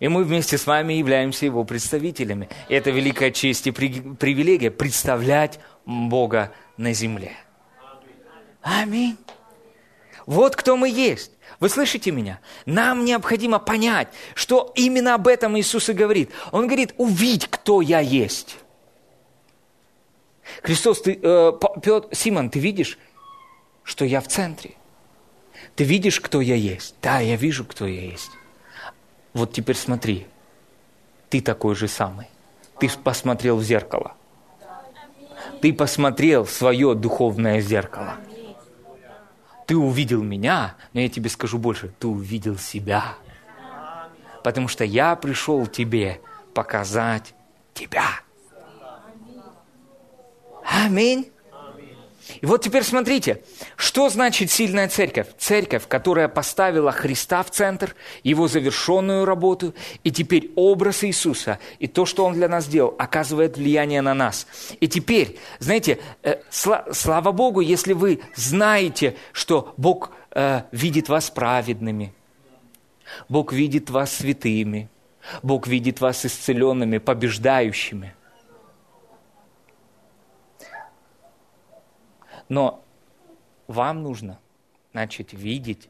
И мы вместе с вами являемся Его представителями. И это великая честь и привилегия представлять Бога на земле. Аминь. Вот кто мы есть. Вы слышите меня? Нам необходимо понять, что именно об этом Иисус и говорит. Он говорит, увидь, кто я есть. Христос, ты, э, Петр, Симон, ты видишь, что я в центре? Ты видишь, кто я есть? Да, я вижу, кто я есть. Вот теперь смотри, ты такой же самый. Ты посмотрел в зеркало. Ты посмотрел в свое духовное зеркало ты увидел меня, но я тебе скажу больше, ты увидел себя. Потому что я пришел тебе показать тебя. Аминь. И вот теперь смотрите, что значит сильная церковь? Церковь, которая поставила Христа в центр, его завершенную работу, и теперь образ Иисуса и то, что Он для нас сделал, оказывает влияние на нас. И теперь, знаете, э, слава Богу, если вы знаете, что Бог э, видит вас праведными, Бог видит вас святыми, Бог видит вас исцеленными, побеждающими. Но вам нужно, значит, видеть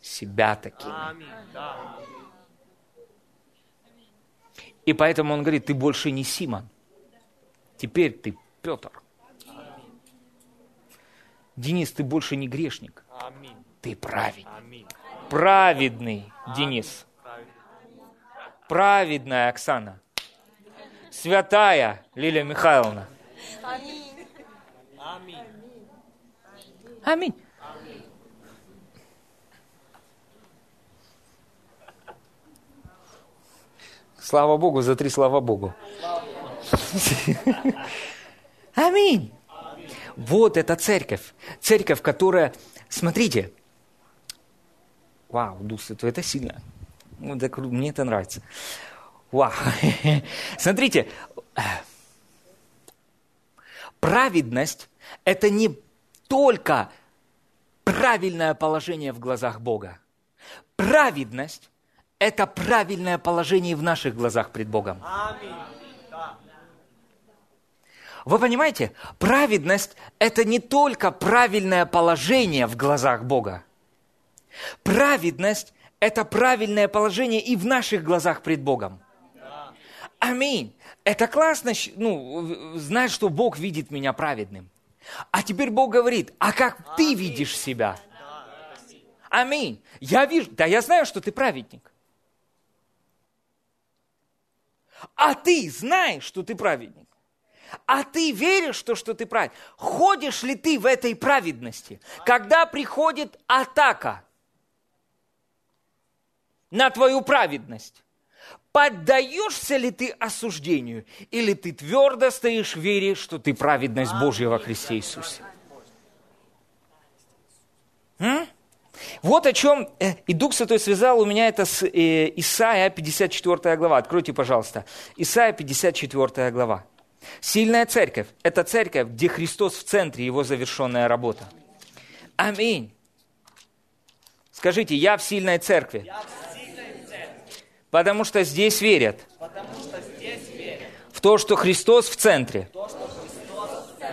себя таким. И поэтому он говорит, ты больше не Симон. Теперь ты Петр. Денис, ты больше не грешник. Ты праведный. Праведный Денис. Праведная Оксана. Святая Лилия Михайловна. Аминь. Аминь. Слава Богу, за три слава Богу. Аминь. Вот эта церковь. Церковь, которая, смотрите, вау, Дух Святой, это сильно. Вот это, мне это нравится. Вау. (laughs) Смотрите, праведность – это не только правильное положение в глазах Бога. Праведность – это правильное положение в наших глазах пред Богом. Вы понимаете, праведность – это не только правильное положение в глазах Бога. Праведность – это правильное положение и в наших глазах пред Богом. Аминь. Это классно, ну, знать, что Бог видит меня праведным. А теперь Бог говорит, а как ты видишь себя? Аминь. Я вижу, да я знаю, что ты праведник. А ты знаешь, что ты праведник. А ты веришь, то, что ты праведник. Ходишь ли ты в этой праведности? Когда приходит атака на твою праведность, поддаешься ли ты осуждению, или ты твердо стоишь в вере, что ты праведность Божья во Христе Иисусе? М? Вот о чем э, и Дух Святой связал у меня это с э, Исаия 54 глава. Откройте, пожалуйста. Исаия 54 глава. Сильная церковь – это церковь, где Христос в центре, его завершенная работа. Аминь. Скажите, я в сильной церкви. Я в Потому что здесь верят. В то, что Христос в центре.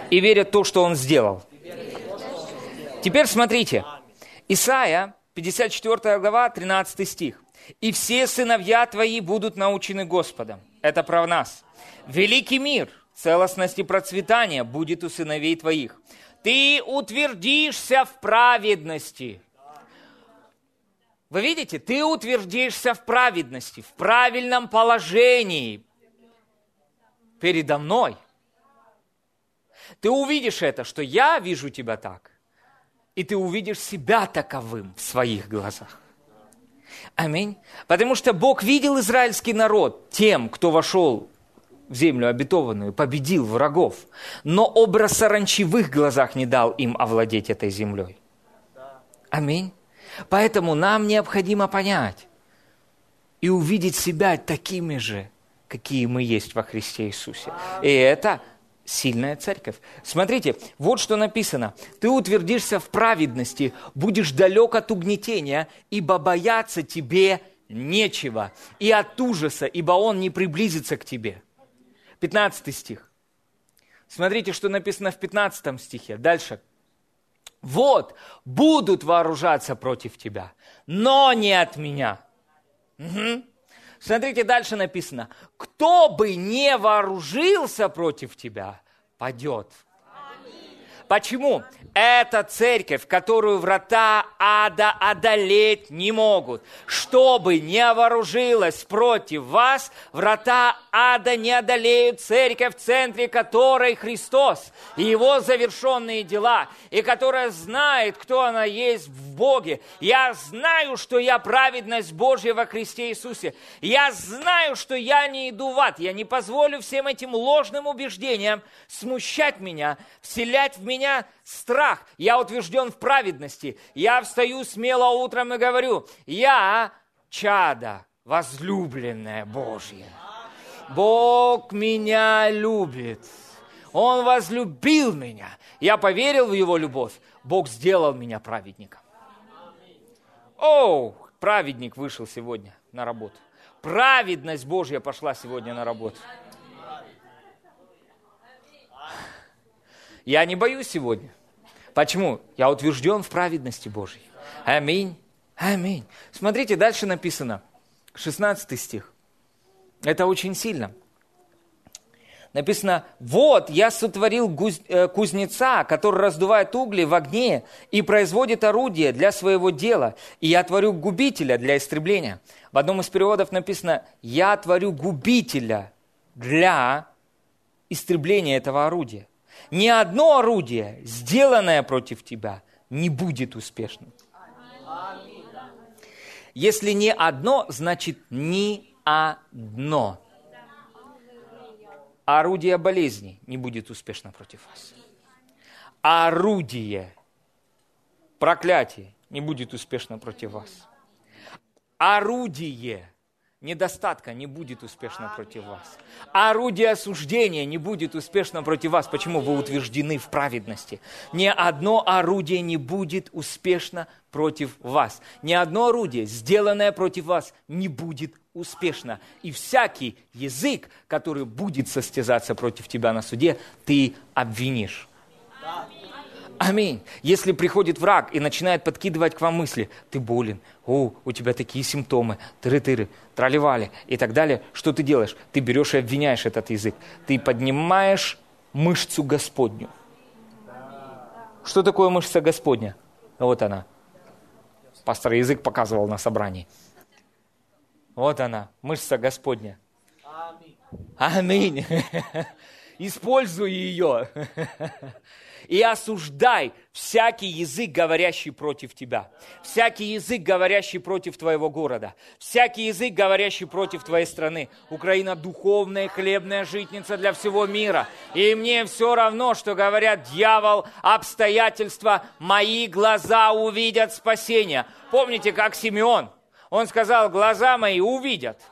И верят в то, что Он сделал. Теперь смотрите. Исайя, 54 глава, 13 стих. «И все сыновья твои будут научены Господом». Это про нас. «Великий мир, целостность и процветание будет у сыновей твоих. Ты утвердишься в праведности». Вы видите, ты утвердишься в праведности, в правильном положении передо мной. Ты увидишь это, что я вижу тебя так, и ты увидишь себя таковым в своих глазах. Аминь. Потому что Бог видел израильский народ тем, кто вошел в землю обетованную, победил врагов, но образ их глазах не дал им овладеть этой землей. Аминь. Поэтому нам необходимо понять и увидеть себя такими же, какие мы есть во Христе Иисусе. И это сильная церковь. Смотрите, вот что написано. Ты утвердишься в праведности, будешь далек от угнетения, ибо бояться тебе нечего, и от ужаса, ибо он не приблизится к тебе. 15 стих. Смотрите, что написано в 15 стихе. Дальше. Вот, будут вооружаться против тебя, но не от меня. Угу. Смотрите, дальше написано, кто бы не вооружился против тебя, падет. Почему? Это церковь, которую врата ада одолеть не могут. Чтобы не вооружилась против вас, врата ада не одолеют церковь, в центре которой Христос и Его завершенные дела, и которая знает, кто она есть в Боге. Я знаю, что я праведность Божья во Христе Иисусе. Я знаю, что я не иду в ад. Я не позволю всем этим ложным убеждениям смущать меня, вселять в меня страх. Я утвержден в праведности. Я встаю смело утром и говорю, я чада, возлюбленная Божья. Бог меня любит. Он возлюбил меня. Я поверил в Его любовь. Бог сделал меня праведником. О, праведник вышел сегодня на работу. Праведность Божья пошла сегодня на работу. Я не боюсь сегодня. Почему? Я утвержден в праведности Божьей. Аминь. Аминь. Смотрите, дальше написано, 16 стих. Это очень сильно. Написано, вот я сотворил э, кузнеца, который раздувает угли в огне и производит орудие для своего дела, и я творю губителя для истребления. В одном из переводов написано, я творю губителя для истребления этого орудия. Ни одно орудие, сделанное против тебя, не будет успешным. Если не одно, значит ни одно орудие болезни не будет успешно против вас. Орудие проклятия не будет успешно против вас. Орудие недостатка не будет успешно против вас. Орудие осуждения не будет успешно против вас. Почему? Вы утверждены в праведности. Ни одно орудие не будет успешно против вас. Ни одно орудие, сделанное против вас, не будет успешно. И всякий язык, который будет состязаться против тебя на суде, ты обвинишь. Если приходит враг и начинает подкидывать к вам мысли, ты болен, о, у тебя такие симптомы, тыры-тыры, траливали и так далее, что ты делаешь? Ты берешь и обвиняешь этот язык. Ты поднимаешь мышцу Господню. Что такое мышца Господня? Вот она. Пастор язык показывал на собрании. Вот она, мышца Господня. Аминь. (laughs) Используй ее (laughs) и осуждай всякий язык, говорящий против тебя, всякий язык, говорящий против твоего города, всякий язык, говорящий против твоей страны. Украина – духовная хлебная житница для всего мира. И мне все равно, что говорят дьявол, обстоятельства, мои глаза увидят спасение. Помните, как Симеон? Он сказал, глаза мои увидят –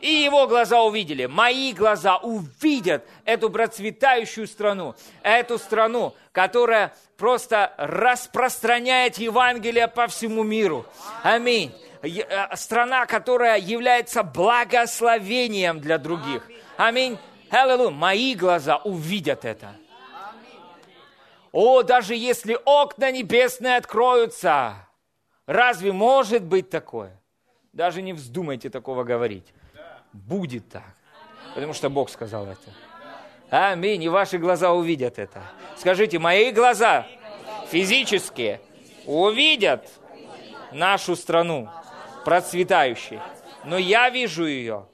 и его глаза увидели, мои глаза увидят эту процветающую страну, эту страну, которая просто распространяет Евангелие по всему миру. Аминь. Э, страна, которая является благословением для других. Аминь. Аллилуйя. Мои глаза увидят это. О, даже если окна небесные откроются, разве может быть такое? Даже не вздумайте такого говорить будет так. Потому что Бог сказал это. Аминь. И ваши глаза увидят это. Скажите, мои глаза физические увидят нашу страну процветающей. Но я вижу ее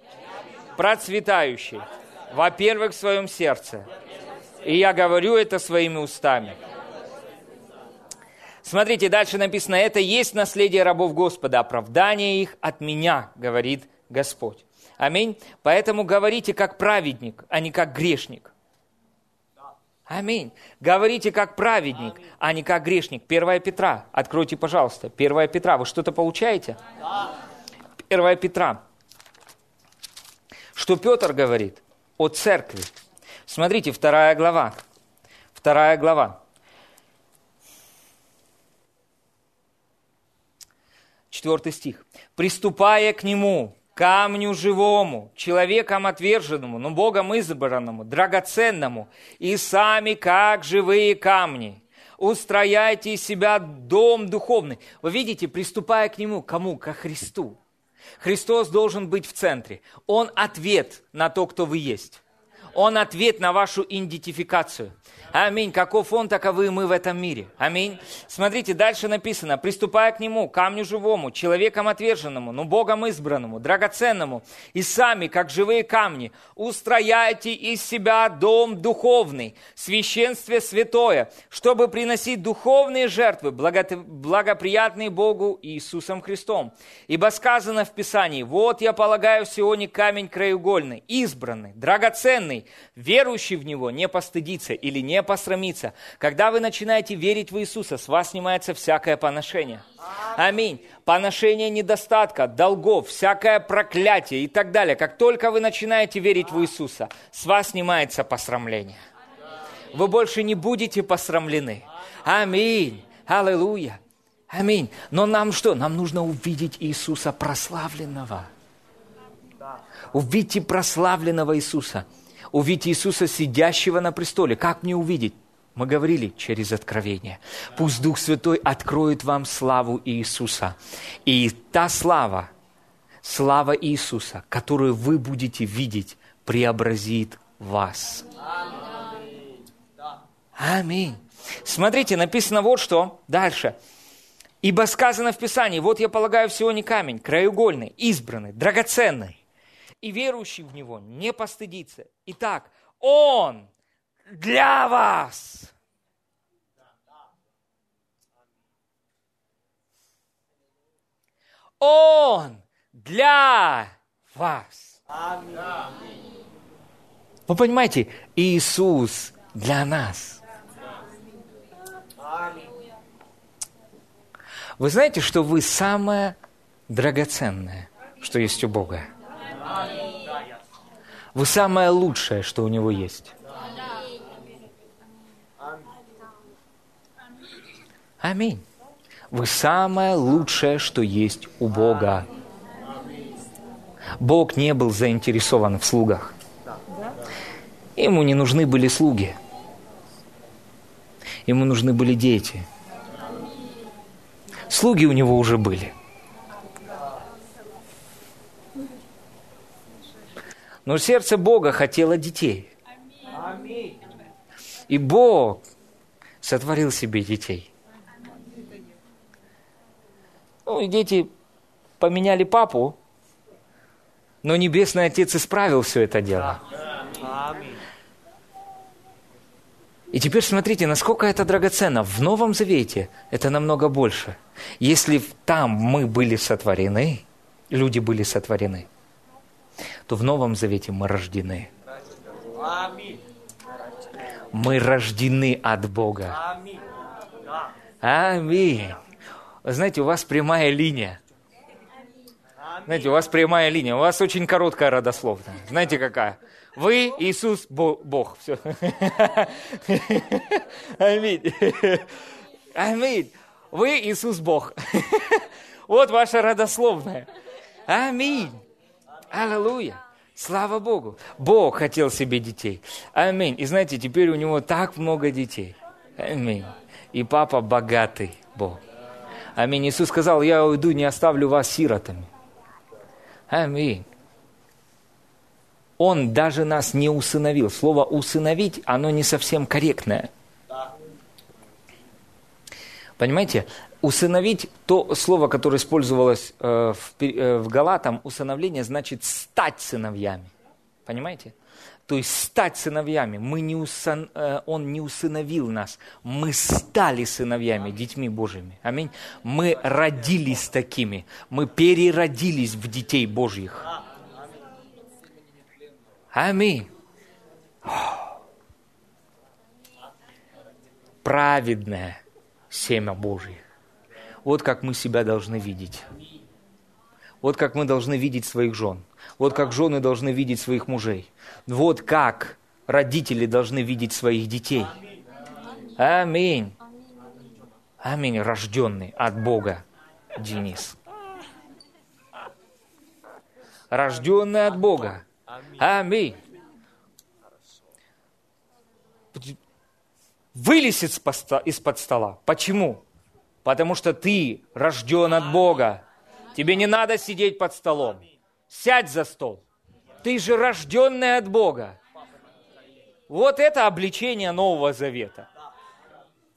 процветающей. Во-первых, в своем сердце. И я говорю это своими устами. Смотрите, дальше написано, это есть наследие рабов Господа, оправдание их от меня, говорит Господь. Аминь. Поэтому говорите как праведник, а не как грешник. Аминь. Говорите как праведник, Аминь. а не как грешник. Первая Петра. Откройте, пожалуйста. Первая Петра. Вы что-то получаете? Да. Первая Петра. Что Петр говорит о церкви? Смотрите, вторая глава. Вторая глава. Четвертый стих. «Приступая к нему, камню живому, человеком отверженному, но Богом избранному, драгоценному, и сами как живые камни. Устрояйте из себя дом духовный. Вы видите, приступая к нему, кому? Ко Христу. Христос должен быть в центре. Он ответ на то, кто вы есть. Он ответ на вашу идентификацию. Аминь. Каков он, таковы мы в этом мире. Аминь. Смотрите, дальше написано. Приступая к нему, камню живому, человеком отверженному, но Богом избранному, драгоценному, и сами, как живые камни, устрояйте из себя дом духовный, священстве святое, чтобы приносить духовные жертвы, благоприятные Богу Иисусом Христом. Ибо сказано в Писании, вот я полагаю в камень краеугольный, избранный, драгоценный, верующий в него не постыдится или не посрамиться. Когда вы начинаете верить в Иисуса, с вас снимается всякое поношение. Аминь. Поношение недостатка, долгов, всякое проклятие и так далее. Как только вы начинаете верить в Иисуса, с вас снимается посрамление. Вы больше не будете посрамлены. Аминь. Аллилуйя. Аминь. Но нам что? Нам нужно увидеть Иисуса прославленного. Увидите прославленного Иисуса увидеть Иисуса, сидящего на престоле. Как мне увидеть? Мы говорили через откровение. Пусть Дух Святой откроет вам славу Иисуса. И та слава, слава Иисуса, которую вы будете видеть, преобразит вас. Аминь. Смотрите, написано вот что. Дальше. Ибо сказано в Писании, вот я полагаю всего не камень, краеугольный, избранный, драгоценный и верующий в Него не постыдится. Итак, Он для вас. Он для вас. Вы понимаете, Иисус для нас. Вы знаете, что вы самое драгоценное, что есть у Бога. Вы самое лучшее, что у него есть. Аминь. Вы самое лучшее, что есть у Бога. Бог не был заинтересован в слугах. Ему не нужны были слуги. Ему нужны были дети. Слуги у него уже были. Но сердце Бога хотело детей. И Бог сотворил себе детей. Ну, и дети поменяли папу, но Небесный Отец исправил все это дело. И теперь смотрите, насколько это драгоценно. В Новом Завете это намного больше. Если там мы были сотворены, люди были сотворены, то в Новом Завете мы рождены. Мы рождены от Бога. Аминь. Знаете, у вас прямая линия. Знаете, у вас прямая линия, у вас очень короткая родословная. Знаете, какая? Вы Иисус Бог. Все. (laughs) Аминь. Аминь. Вы Иисус Бог. (laughs) Вот ваша родословная. Аминь. Аллилуйя. Слава Богу. Бог хотел себе детей. Аминь. И знаете, теперь у него так много детей. Аминь. И папа богатый Бог. Аминь. Иисус сказал, я уйду, не оставлю вас сиротами. Аминь. Он даже нас не усыновил. Слово «усыновить», оно не совсем корректное. Понимаете? Усыновить, то слово, которое использовалось э, в, э, в Галатам, усыновление значит стать сыновьями. Понимаете? То есть стать сыновьями. Мы не усан, э, он не усыновил нас. Мы стали сыновьями, детьми Божьими. Аминь. Мы родились такими. Мы переродились в детей Божьих. Аминь. Праведное семя Божье. Вот как мы себя должны видеть. Вот как мы должны видеть своих жен. Вот как жены должны видеть своих мужей. Вот как родители должны видеть своих детей. Аминь. Аминь. Рожденный от Бога Денис. Рожденный от Бога. Аминь. Вылез из-под стола. Почему? Потому что ты рожден от Бога. Тебе не надо сидеть под столом. Сядь за стол. Ты же рожденный от Бога. Вот это обличение Нового Завета.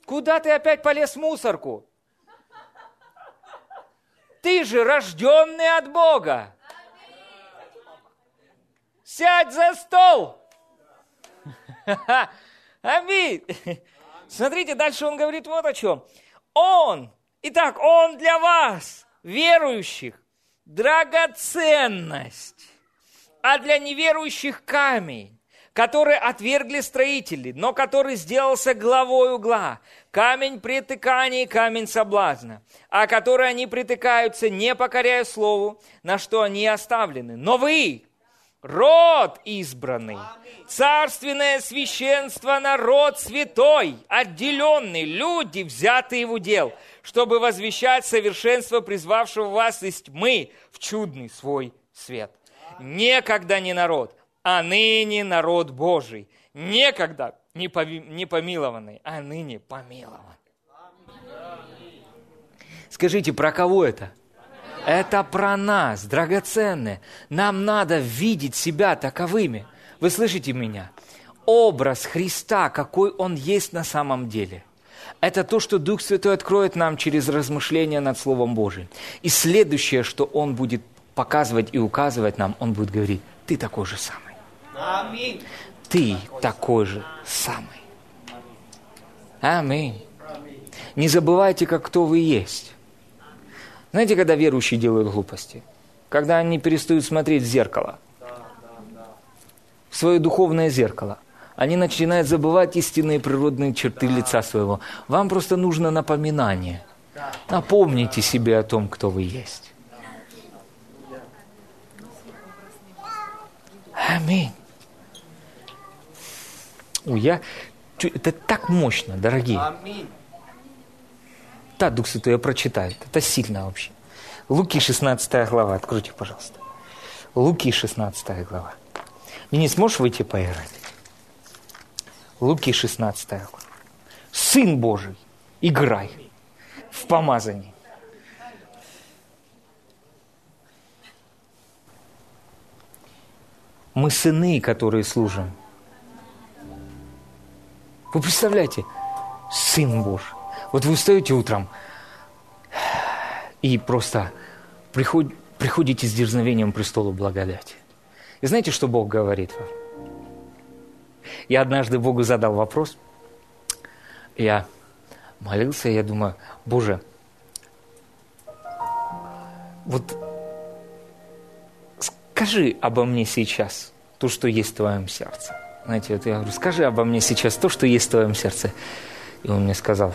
Куда ты опять полез в мусорку? Ты же рожденный от Бога. Сядь за стол. (laughs) Аминь. Смотрите, дальше он говорит вот о чем. Он, итак, он для вас, верующих, драгоценность, а для неверующих камень, который отвергли строители, но который сделался главой угла, камень притыкания и камень соблазна, а который они притыкаются, не покоряя слову, на что они оставлены. Но вы, род избранный, царственное священство, народ святой, отделенный, люди, взятые в удел, чтобы возвещать совершенство призвавшего вас из тьмы в чудный свой свет. Некогда не народ, а ныне народ Божий. Некогда не помилованный, а ныне помилован. Скажите, про кого это? Это про нас, драгоценные. Нам надо видеть себя таковыми. Вы слышите меня? Образ Христа, какой Он есть на самом деле. Это то, что Дух Святой откроет нам через размышления над Словом Божиим. И следующее, что Он будет показывать и указывать нам, Он будет говорить, ты такой же самый. Аминь. Ты такой же самый. Аминь. Не забывайте, как кто вы есть. Знаете, когда верующие делают глупости? Когда они перестают смотреть в зеркало, в свое духовное зеркало. Они начинают забывать истинные природные черты лица своего. Вам просто нужно напоминание. Напомните себе о том, кто вы есть. Аминь. Ой, я... Это так мощно, дорогие. Аминь. Да, Дух Святой, я прочитаю. Это сильно вообще. Луки 16 глава. Откройте, пожалуйста. Луки 16 глава. Мне не сможешь выйти поиграть? Луки 16 глава. Сын Божий, играй в помазании. Мы сыны, которые служим. Вы представляете, Сын Божий. Вот вы встаете утром и просто приход, приходите с дерзновением престолу благодати. И знаете, что Бог говорит вам? Я однажды Богу задал вопрос. Я молился, я думаю, Боже, вот скажи обо мне сейчас то, что есть в твоем сердце. Знаете, вот я говорю, скажи обо мне сейчас то, что есть в твоем сердце. И он мне сказал,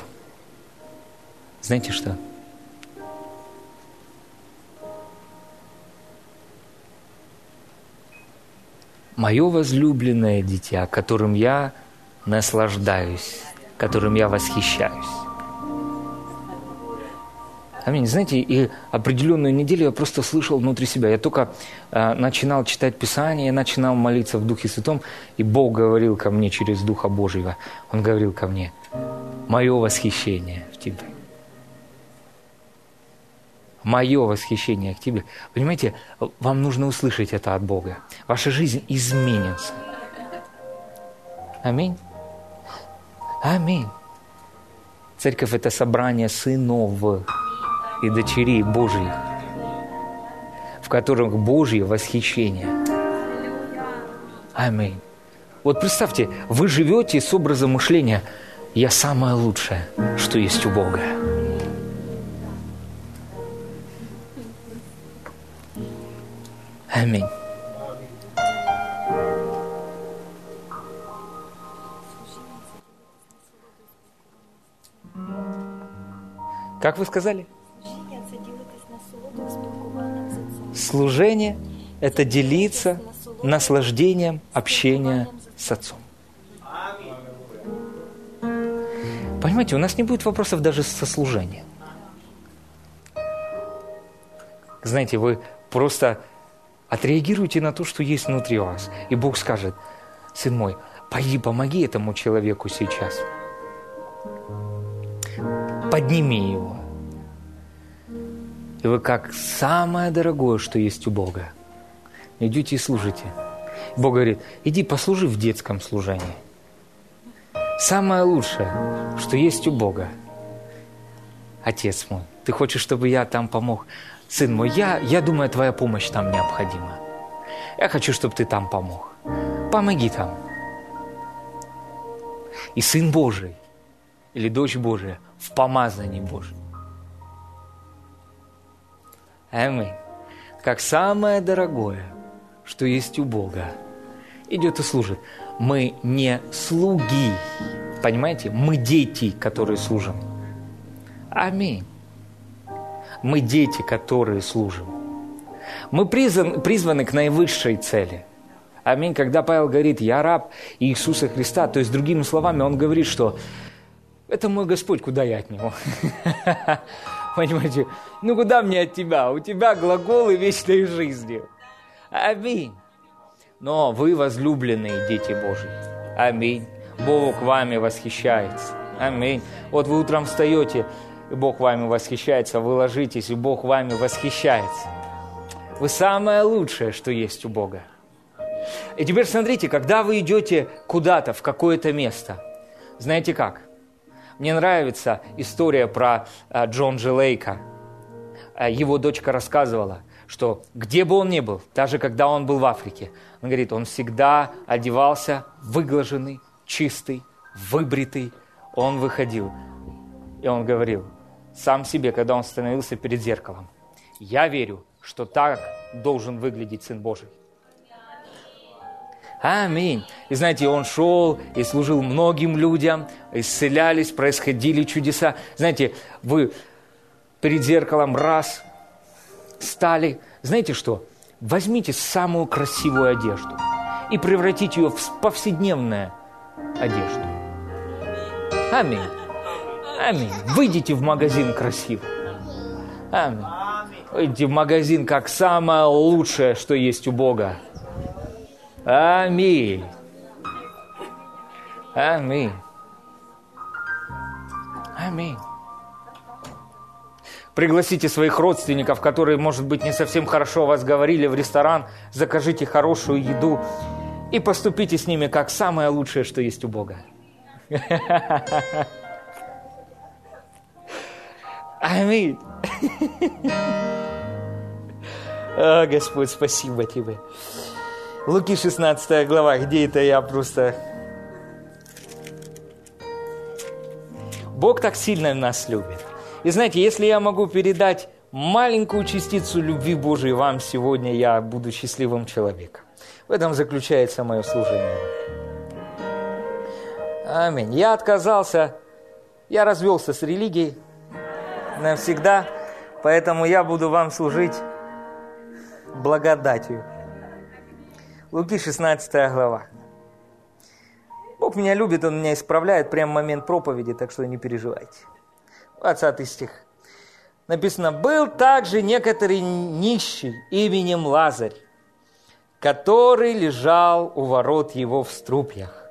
знаете что? Мое возлюбленное дитя, которым я наслаждаюсь, которым я восхищаюсь. Аминь. Знаете, и определенную неделю я просто слышал внутри себя. Я только э, начинал читать Писание, я начинал молиться в Духе Святом, и Бог говорил ко мне через Духа Божьего. Он говорил ко мне, мое восхищение в тебе. Мое восхищение к тебе. Понимаете, вам нужно услышать это от Бога. Ваша жизнь изменится. Аминь. Аминь. Церковь – это собрание сынов и дочерей Божьих, в которых Божье восхищение. Аминь. Вот представьте, вы живете с образом мышления «Я самое лучшее, что есть у Бога». Аминь. Как вы сказали? Служение – это делиться наслаждением общения с Отцом. Понимаете, у нас не будет вопросов даже со служением. Знаете, вы просто отреагируйте на то, что есть внутри вас. И Бог скажет, сын мой, пойди помоги этому человеку сейчас. Подними его. И вы как самое дорогое, что есть у Бога, идете и служите. Бог говорит, иди послужи в детском служении. Самое лучшее, что есть у Бога. Отец мой, ты хочешь, чтобы я там помог? Сын мой, я, я думаю, твоя помощь там необходима. Я хочу, чтобы ты там помог. Помоги там. И Сын Божий или дочь Божия в помазании Божьем Аминь. Как самое дорогое, что есть у Бога, идет и служит. Мы не слуги, понимаете? Мы дети, которые служим. Аминь. Мы дети, которые служим. Мы призван, призваны к наивысшей цели. Аминь. Когда Павел говорит, я раб Иисуса Христа, то есть, другими словами, он говорит, что это мой Господь, куда я от Него? (laughs) Понимаете, ну куда мне от тебя? У тебя глаголы вечной жизни. Аминь. Но вы возлюбленные дети Божьи. Аминь. Бог вами восхищается. Аминь. Вот вы утром встаете, и Бог вами восхищается, вы ложитесь, и Бог вами восхищается. Вы самое лучшее, что есть у Бога. И теперь смотрите, когда вы идете куда-то, в какое-то место, знаете как – мне нравится история про э, Джон Дж. Лейка. Э, его дочка рассказывала, что где бы он ни был, даже когда он был в Африке, он говорит, он всегда одевался выглаженный, чистый, выбритый. Он выходил, и он говорил сам себе, когда он становился перед зеркалом, «Я верю, что так должен выглядеть Сын Божий». Аминь. И знаете, он шел и служил многим людям, исцелялись, происходили чудеса. Знаете, вы перед зеркалом раз стали. Знаете что? Возьмите самую красивую одежду и превратить ее в повседневную одежду. Аминь. Аминь. Выйдите в магазин красиво. Аминь. Выйдите в магазин как самое лучшее, что есть у Бога. Аминь. Аминь. Аминь. Пригласите своих родственников, которые, может быть, не совсем хорошо о вас говорили, в ресторан, закажите хорошую еду и поступите с ними как самое лучшее, что есть у Бога. (laughs) Аминь. О, Господь, спасибо Тебе. Луки 16 глава, где это я просто... Бог так сильно нас любит. И знаете, если я могу передать маленькую частицу любви Божией вам сегодня, я буду счастливым человеком. В этом заключается мое служение. Аминь. Я отказался, я развелся с религией навсегда, поэтому я буду вам служить благодатью. Луки 16 глава. Бог меня любит, Он меня исправляет прямо в момент проповеди, так что не переживайте. 20 стих. Написано, был также некоторый нищий именем Лазарь, который лежал у ворот его в струпьях.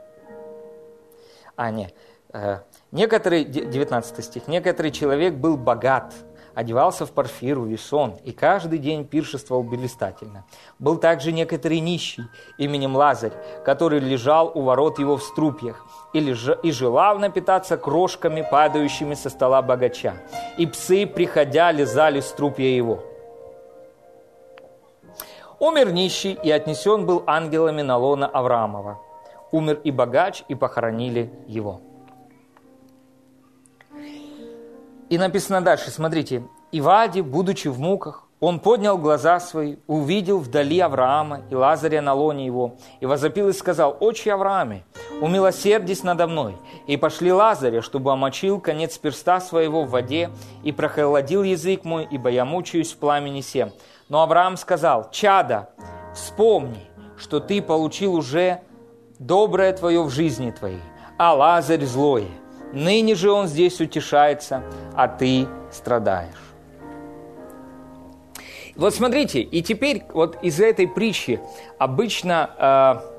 А, нет, э, некоторый, 19 стих, некоторый человек был богат – одевался в парфиру, весон, и каждый день пиршествовал блистательно. Был также некоторый нищий именем Лазарь, который лежал у ворот его в струпьях и, леж... и желал напитаться крошками, падающими со стола богача. И псы, приходя, лизали струпья его. Умер нищий, и отнесен был ангелами на лона Авраамова. Умер и богач, и похоронили его. И написано дальше, смотрите. «И Вади, будучи в муках, он поднял глаза свои, увидел вдали Авраама и Лазаря на лоне его, и возопил и сказал, «Отче Аврааме, умилосердись надо мной, и пошли Лазаря, чтобы омочил конец перста своего в воде, и прохолодил язык мой, ибо я мучаюсь в пламени сем». Но Авраам сказал, «Чада, вспомни, что ты получил уже доброе твое в жизни твоей, а Лазарь злое. Ныне же он здесь утешается, а ты страдаешь. Вот смотрите, и теперь вот из этой притчи обычно э,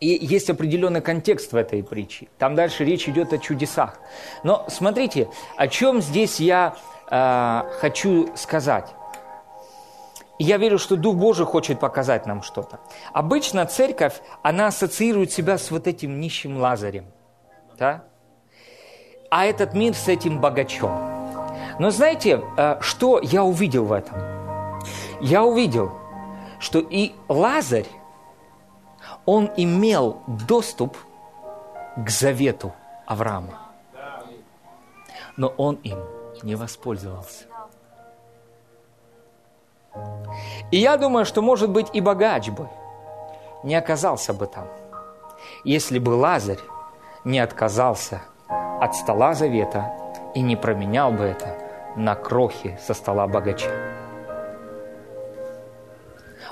и есть определенный контекст в этой притче. Там дальше речь идет о чудесах. Но смотрите, о чем здесь я э, хочу сказать. Я верю, что Дух Божий хочет показать нам что-то. Обычно церковь, она ассоциирует себя с вот этим нищим Лазарем. Да? А этот мир с этим богачом. Но знаете, э, что я увидел в этом? Я увидел, что и Лазарь, он имел доступ к завету Авраама. Но он им не воспользовался. И я думаю, что, может быть, и богач бы не оказался бы там, если бы Лазарь не отказался – от стола завета и не променял бы это на крохи со стола богача.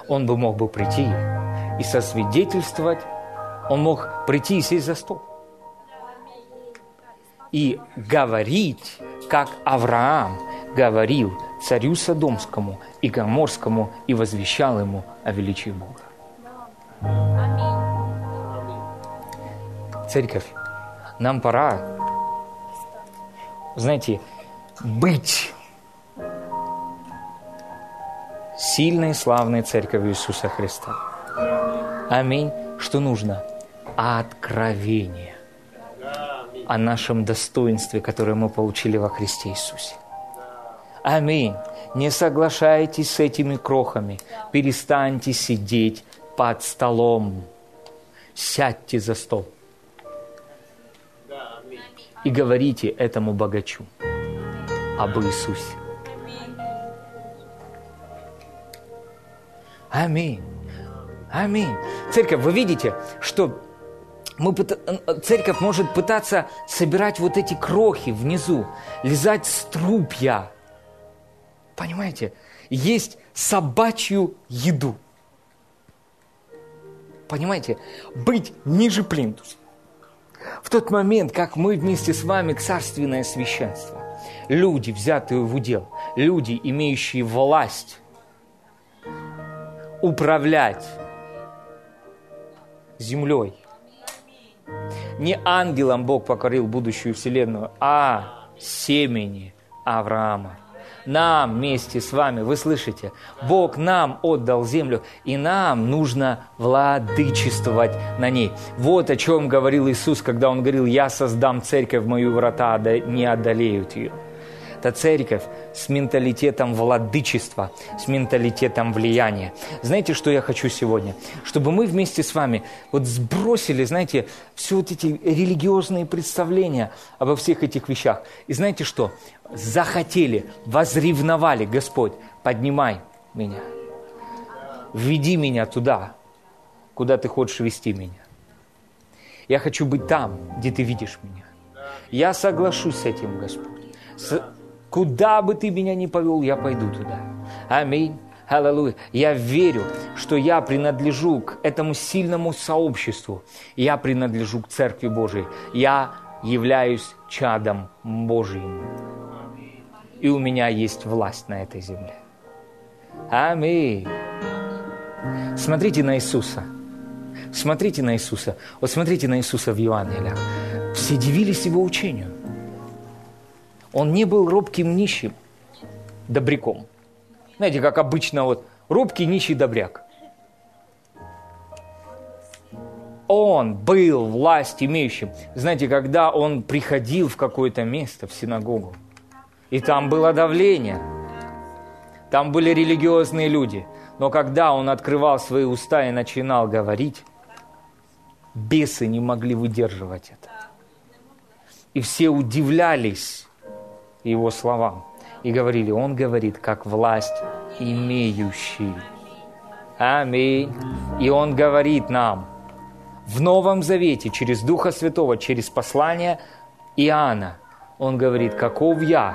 Он бы мог бы прийти и сосвидетельствовать, он мог прийти и сесть за стол. И говорить, как Авраам говорил царю Содомскому и Гоморскому и возвещал ему о величии Бога. Церковь, нам пора знаете, быть сильной, славной церковью Иисуса Христа. Аминь. Что нужно? Откровение о нашем достоинстве, которое мы получили во Христе Иисусе. Аминь. Не соглашайтесь с этими крохами. Перестаньте сидеть под столом. Сядьте за стол и говорите этому богачу об Иисусе. Аминь. Аминь. Церковь, вы видите, что мы, церковь может пытаться собирать вот эти крохи внизу, лизать струпья. Понимаете? Есть собачью еду. понимаете, быть ниже плинтуса. В тот момент, как мы вместе с вами царственное священство, люди, взятые в удел, люди, имеющие власть управлять землей. Не ангелом Бог покорил будущую вселенную, а семени Авраама нам вместе с вами, вы слышите, Бог нам отдал землю, и нам нужно владычествовать на ней. Вот о чем говорил Иисус, когда Он говорил, «Я создам церковь, мою врата не одолеют ее». Это церковь с менталитетом владычества, с менталитетом влияния. Знаете, что я хочу сегодня? Чтобы мы вместе с вами вот сбросили, знаете, все вот эти религиозные представления обо всех этих вещах. И знаете что? Захотели, возревновали, Господь, поднимай меня. Веди меня туда, куда ты хочешь вести меня. Я хочу быть там, где ты видишь меня. Я соглашусь с этим, Господь. Куда бы ты меня ни повел, я пойду туда. Аминь. Аллилуйя. Я верю, что я принадлежу к этому сильному сообществу. Я принадлежу к Церкви Божией. Я являюсь чадом Божьим. И у меня есть власть на этой земле. Аминь. Смотрите на Иисуса. Смотрите на Иисуса. Вот смотрите на Иисуса в Евангелиях. Все дивились Его учению. Он не был робким нищим, добряком. Знаете, как обычно вот робкий нищий добряк. Он был власть имеющим. Знаете, когда он приходил в какое-то место, в синагогу, и там было давление, там были религиозные люди, но когда он открывал свои уста и начинал говорить, бесы не могли выдерживать это. И все удивлялись, его словам. И говорили, он говорит, как власть имеющий. Аминь. И он говорит нам в Новом Завете через Духа Святого, через послание Иоанна, он говорит, каков я,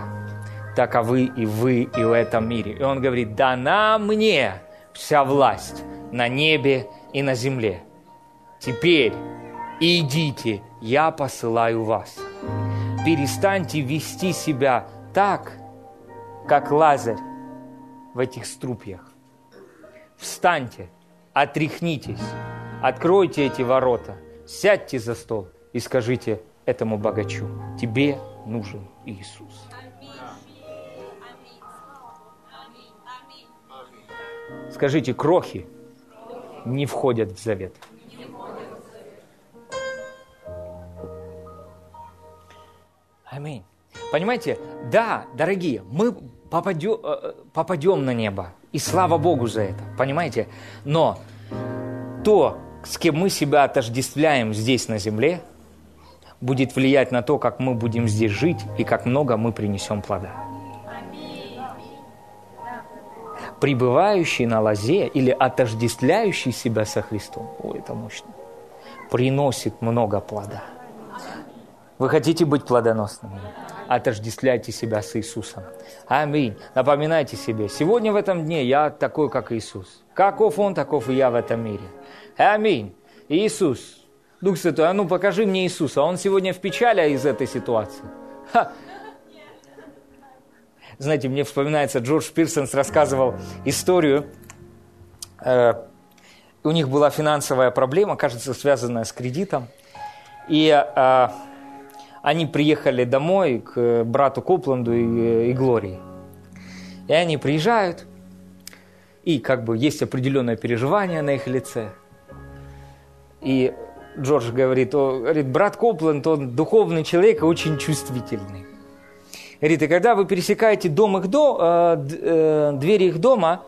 таковы и вы и в этом мире. И он говорит, дана мне вся власть на небе и на земле. Теперь идите, я посылаю вас перестаньте вести себя так, как Лазарь в этих струпьях. Встаньте, отряхнитесь, откройте эти ворота, сядьте за стол и скажите этому богачу, тебе нужен Иисус. Скажите, крохи не входят в завет. Аминь. Понимаете, да, дорогие, мы попадем, э, попадем на небо. И слава Богу за это, понимаете? Но то, с кем мы себя отождествляем здесь на земле, будет влиять на то, как мы будем здесь жить и как много мы принесем плода. Пребывающий на лозе или отождествляющий себя со Христом, о, это мощно, приносит много плода – вы хотите быть плодоносными? Отождествляйте себя с Иисусом. Аминь. Напоминайте себе, сегодня в этом дне я такой, как Иисус. Каков Он, таков и я в этом мире. Аминь. Иисус. Дух Святой, а ну покажи мне Иисуса. Он сегодня в печали из этой ситуации. Ха. Знаете, мне вспоминается, Джордж Пирсонс рассказывал историю. Э, у них была финансовая проблема, кажется, связанная с кредитом. И э, они приехали домой к брату Копланду и, и Глории. И они приезжают, и как бы есть определенное переживание на их лице. И Джордж говорит, о, говорит, брат Копланд, он духовный человек и очень чувствительный. Говорит, и когда вы пересекаете дом их до, э, э, двери их дома,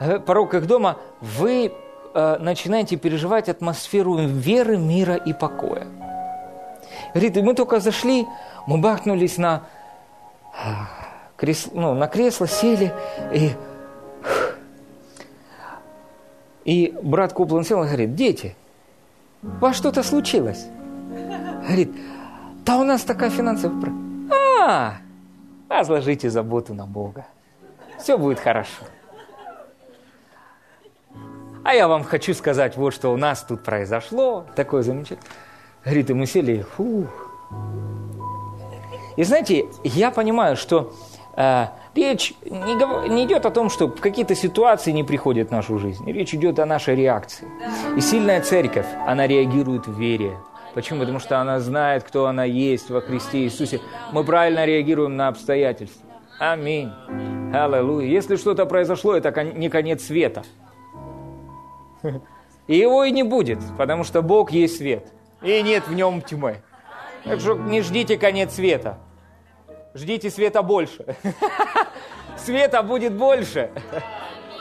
э, порог их дома, вы э, начинаете переживать атмосферу веры, мира и покоя. Говорит, мы только зашли, мы бахнулись на, кресло, ну, на кресло, сели, и, и брат Куплан сел и говорит, дети, у вас что-то случилось? Говорит, да у нас такая финансовая... А, возложите заботу на Бога. Все будет хорошо. А я вам хочу сказать, вот что у нас тут произошло, такое замечательное. Говорит, и мы сели, фух. И знаете, я понимаю, что э, речь не, не идет о том, что какие-то ситуации не приходят в нашу жизнь. Речь идет о нашей реакции. И сильная церковь, она реагирует в вере. Почему? Потому что она знает, кто она есть во Христе Иисусе. Мы правильно реагируем на обстоятельства. Аминь. Аллилуйя. Если что-то произошло, это не конец света. И (laughs) его и не будет, потому что Бог есть свет. И нет в нем тьмы. Так что не ждите конец света. Ждите света больше. (laughs) Света будет больше.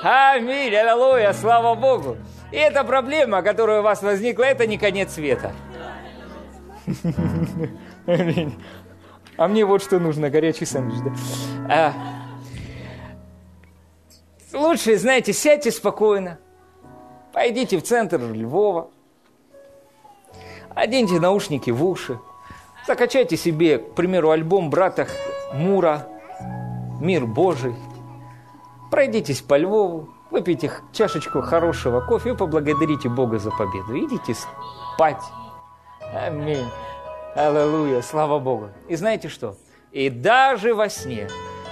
Аминь, аллилуйя, слава Богу. И эта проблема, которая у вас возникла, это не конец света. (laughs) А мне вот что нужно, горячий сэндвич. Да? А, лучше, знаете, сядьте спокойно, пойдите в центр Львова, оденьте наушники в уши, закачайте себе, к примеру, альбом брата Мура «Мир Божий», пройдитесь по Львову, выпейте чашечку хорошего кофе и поблагодарите Бога за победу. Идите спать. Аминь. Аллилуйя, слава Богу. И знаете что? И даже во сне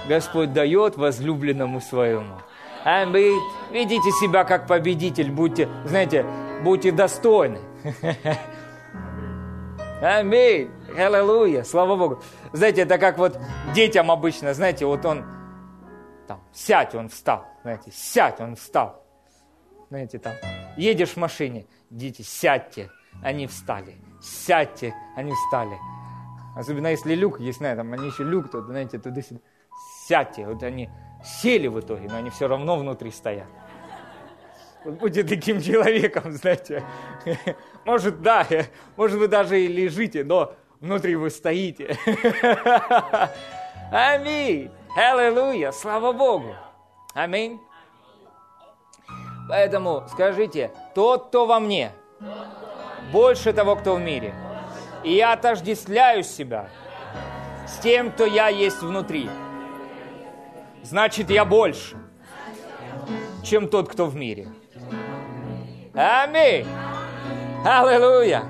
Господь дает возлюбленному своему. Аминь. Ведите себя как победитель, будьте, знаете, будьте достойны. (laughs) Аминь. Аллилуйя, слава Богу. Знаете, это как вот детям обычно, знаете, вот он там, сядь, он встал, знаете, сядь, он встал. Знаете, там, едешь в машине, дети, сядьте, они встали сядьте, они встали. Особенно если люк, есть, знаю, там они еще люк, то, знаете, туда-сюда. Сядьте, вот они сели в итоге, но они все равно внутри стоят. Будьте таким человеком, знаете. Может, да, может, вы даже и лежите, но внутри вы стоите. Аминь. Аллилуйя. Слава Богу. Аминь. Поэтому скажите, тот, кто во мне, больше того, кто в мире. И я отождествляю себя с тем, кто я есть внутри. Значит, я больше, чем тот, кто в мире. Аминь. Аллилуйя.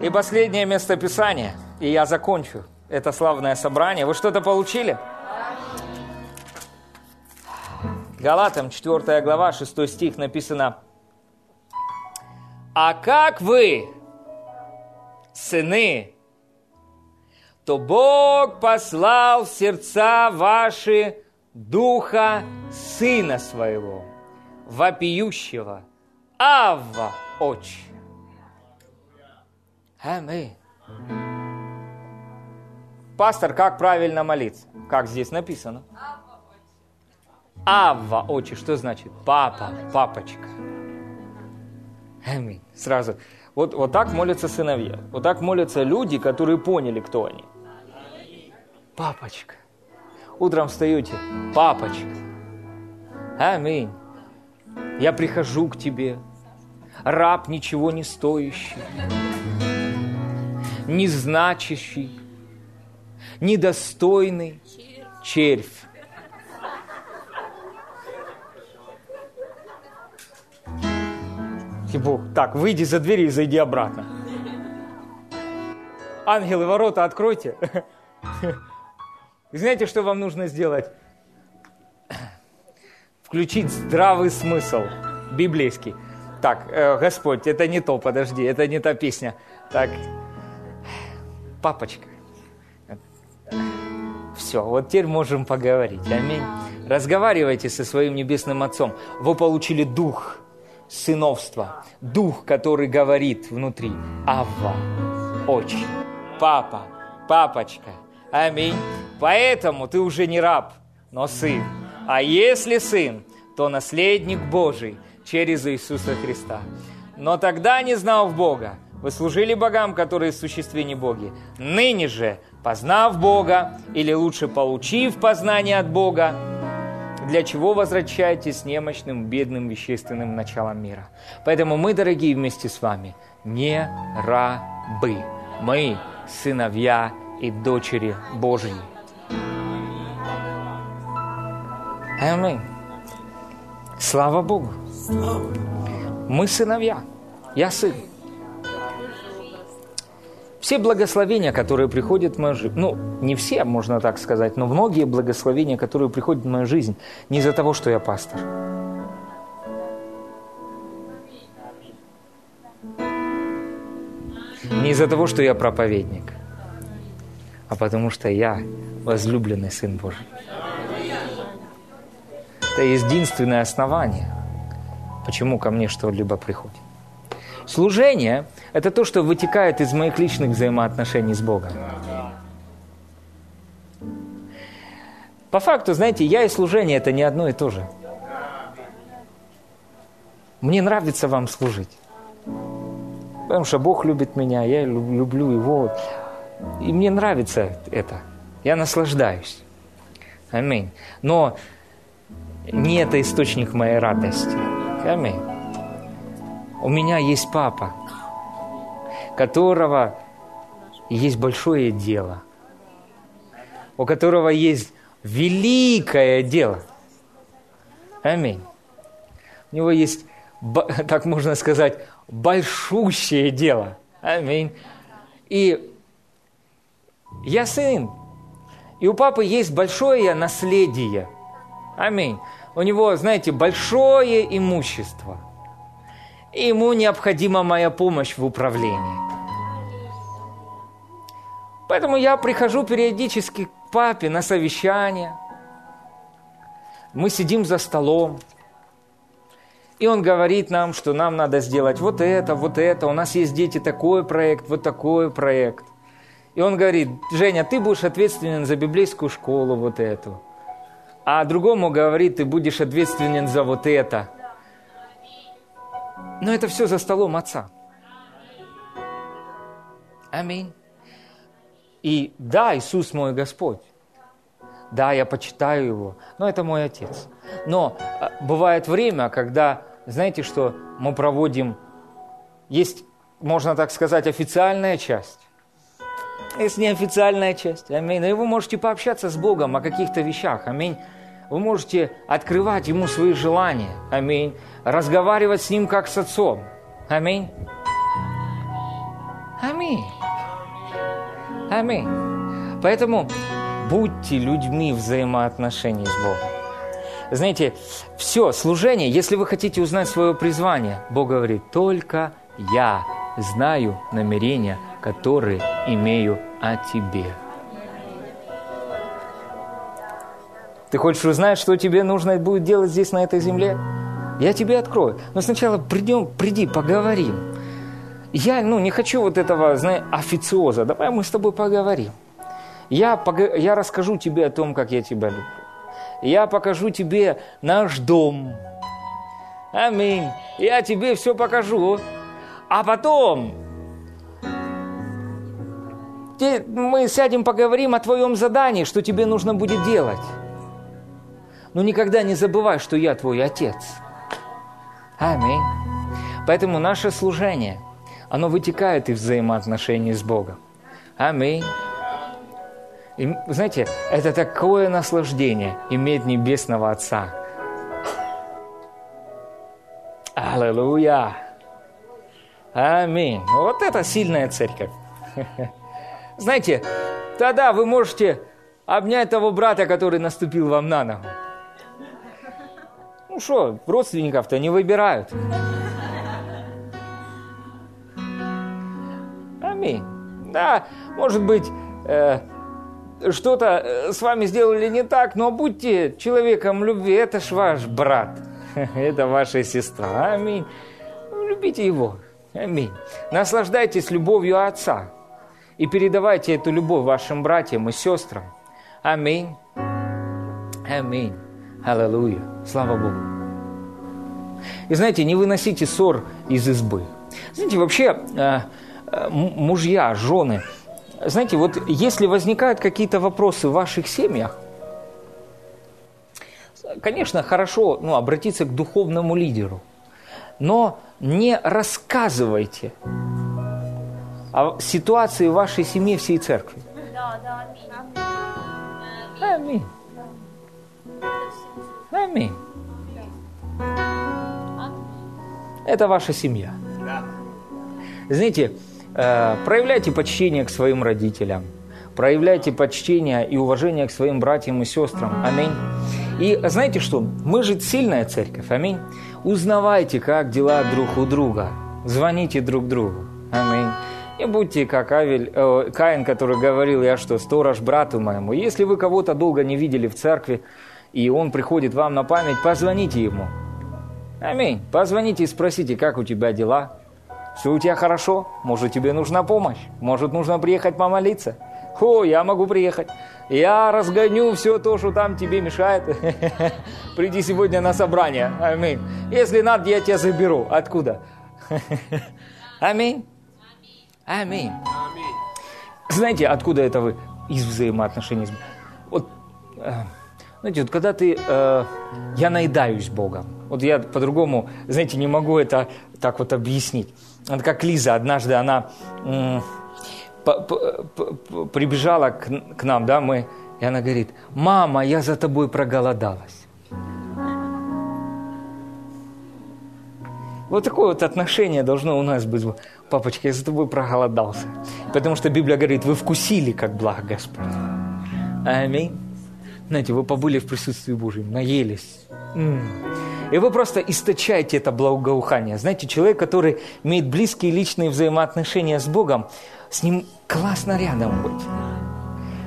И последнее место Писания, и я закончу это славное собрание. Вы что-то получили? Галатам 4 глава, 6 стих написано – а как вы, сыны, то Бог послал в сердца ваши Духа Сына Своего, вопиющего, Авва, Отче. Аминь. Пастор, как правильно молиться? Как здесь написано? Авва, Отче. Что значит? Папа, папочка. Аминь. Сразу. Вот, вот так молятся сыновья. Вот так молятся люди, которые поняли, кто они. Папочка. Утром встаете. Папочка. Аминь. Я прихожу к тебе. Раб ничего не стоящий. Незначащий. Недостойный червь И Бог, так, выйди за дверь и зайди обратно. Ангелы, ворота откройте. Знаете, что вам нужно сделать? Включить здравый смысл библейский. Так, э, Господь, это не то, подожди, это не та песня. Так, папочка. Все, вот теперь можем поговорить. Аминь. Разговаривайте со своим небесным Отцом. Вы получили дух сыновства, дух, который говорит внутри «Авва», «Отче», «Папа», «Папочка». Аминь. Поэтому ты уже не раб, но сын. А если сын, то наследник Божий через Иисуса Христа. Но тогда, не знав Бога, вы служили богам, которые в существе не боги. Ныне же, познав Бога, или лучше получив познание от Бога, для чего возвращаетесь немощным, бедным, вещественным началом мира. Поэтому мы, дорогие, вместе с вами не рабы. Мы сыновья и дочери Божьи. Аминь. Слава Богу. Мы сыновья. Я сын. Все благословения, которые приходят в мою жизнь, ну, не все, можно так сказать, но многие благословения, которые приходят в мою жизнь, не из-за того, что я пастор. Не из-за того, что я проповедник, а потому что я возлюбленный Сын Божий. Это единственное основание, почему ко мне что-либо приходит. Служение – это то, что вытекает из моих личных взаимоотношений с Богом. По факту, знаете, я и служение – это не одно и то же. Мне нравится вам служить. Потому что Бог любит меня, я люблю Его. И мне нравится это. Я наслаждаюсь. Аминь. Но не это источник моей радости. Аминь. У меня есть папа, которого есть большое дело, у которого есть великое дело. Аминь. У него есть, (laughs) так можно сказать, большущее дело. Аминь. И я сын. И у папы есть большое наследие. Аминь. У него, знаете, большое имущество – и ему необходима моя помощь в управлении. Поэтому я прихожу периодически к папе на совещание. Мы сидим за столом. И он говорит нам, что нам надо сделать вот это, вот это. У нас есть дети, такой проект, вот такой проект. И он говорит, Женя, ты будешь ответственен за библейскую школу, вот эту. А другому говорит, ты будешь ответственен за вот это – но это все за столом Отца. Аминь. И да, Иисус мой Господь. Да, я почитаю Его, но это мой Отец. Но а, бывает время, когда, знаете, что мы проводим, есть, можно так сказать, официальная часть. Есть неофициальная часть. Аминь. И вы можете пообщаться с Богом о каких-то вещах. Аминь. Вы можете открывать Ему свои желания. Аминь разговаривать с Ним как с Отцом. Аминь. Аминь. Аминь. Поэтому будьте людьми взаимоотношений с Богом. Знаете, все, служение, если вы хотите узнать свое призвание, Бог говорит, только я знаю намерения, которые имею о тебе. Ты хочешь узнать, что тебе нужно будет делать здесь, на этой земле? я тебе открою. Но сначала придем, приди, поговорим. Я ну, не хочу вот этого, знаешь, официоза. Давай мы с тобой поговорим. Я, я расскажу тебе о том, как я тебя люблю. Я покажу тебе наш дом. Аминь. Я тебе все покажу. А потом мы сядем, поговорим о твоем задании, что тебе нужно будет делать. Но никогда не забывай, что я твой отец. Аминь. Поэтому наше служение, оно вытекает из взаимоотношений с Богом. Аминь. И, знаете, это такое наслаждение иметь небесного Отца. Аллилуйя! Аминь. Вот это сильная церковь. (laughs) Знаете, тогда вы можете обнять того брата, который наступил вам на ногу. Ну что, родственников-то не выбирают. Аминь. Да, может быть, э, что-то э, с вами сделали не так, но будьте человеком любви, это ж ваш брат, (laughs) это ваша сестра. Аминь. Любите его. Аминь. Наслаждайтесь любовью Отца и передавайте эту любовь вашим братьям и сестрам. Аминь. Аминь. Аллилуйя. Слава Богу. И знаете, не выносите ссор из избы. Знаете, вообще э, э, мужья, жены, знаете, вот если возникают какие-то вопросы в ваших семьях, конечно, хорошо ну, обратиться к духовному лидеру, но не рассказывайте о ситуации в вашей семье всей церкви. Да, да, аминь. Аминь. Аминь. Это ваша семья. Знаете, э, проявляйте почтение к своим родителям, проявляйте почтение и уважение к своим братьям и сестрам. Аминь. И знаете что? Мы же сильная церковь. Аминь. Узнавайте, как дела друг у друга. Звоните друг другу. Аминь. Не будьте как Авель, э, Каин, который говорил, я что, сторож брату моему. Если вы кого-то долго не видели в церкви, и он приходит вам на память, позвоните ему. Аминь. Позвоните и спросите, как у тебя дела. Все у тебя хорошо? Может, тебе нужна помощь? Может, нужно приехать помолиться? О, я могу приехать. Я разгоню все то, что там тебе мешает. (laughs) Приди сегодня на собрание. Аминь. Если надо, я тебя заберу. Откуда? (laughs) Аминь. Аминь. Знаете, откуда это вы? Из взаимоотношений. Вот, э, знаете, вот когда ты... Э, я наедаюсь Богом. Вот я по-другому, знаете, не могу это так вот объяснить. Это как Лиза. Однажды она э, прибежала к, к нам, да, мы... И она говорит, мама, я за тобой проголодалась. Вот такое вот отношение должно у нас быть. Папочка, я за тобой проголодался. Потому что Библия говорит, вы вкусили, как благ Господь. Аминь. Знаете, вы побыли в присутствии Божьем, наелись. И вы просто источаете это благоухание. Знаете, человек, который имеет близкие личные взаимоотношения с Богом, с ним классно рядом быть.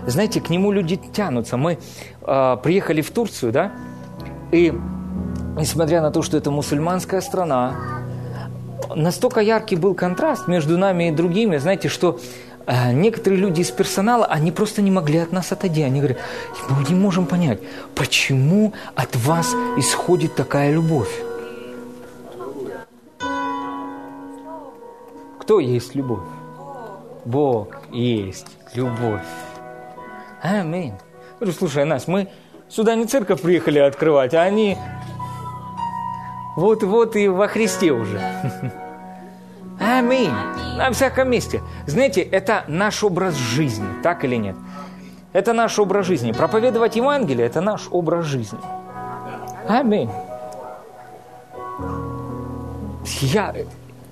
Знаете, к нему люди тянутся. Мы э, приехали в Турцию, да, и несмотря на то, что это мусульманская страна, настолько яркий был контраст между нами и другими, знаете, что э, некоторые люди из персонала, они просто не могли от нас отойти. Они говорят, мы не можем понять, почему от вас исходит такая любовь. Кто есть любовь? Бог есть любовь. Аминь. Слушай, Настя, мы сюда не церковь приехали открывать, а они вот-вот и во Христе уже. Аминь. На всяком месте. Знаете, это наш образ жизни, так или нет? Это наш образ жизни. Проповедовать Евангелие – это наш образ жизни. Аминь. Я,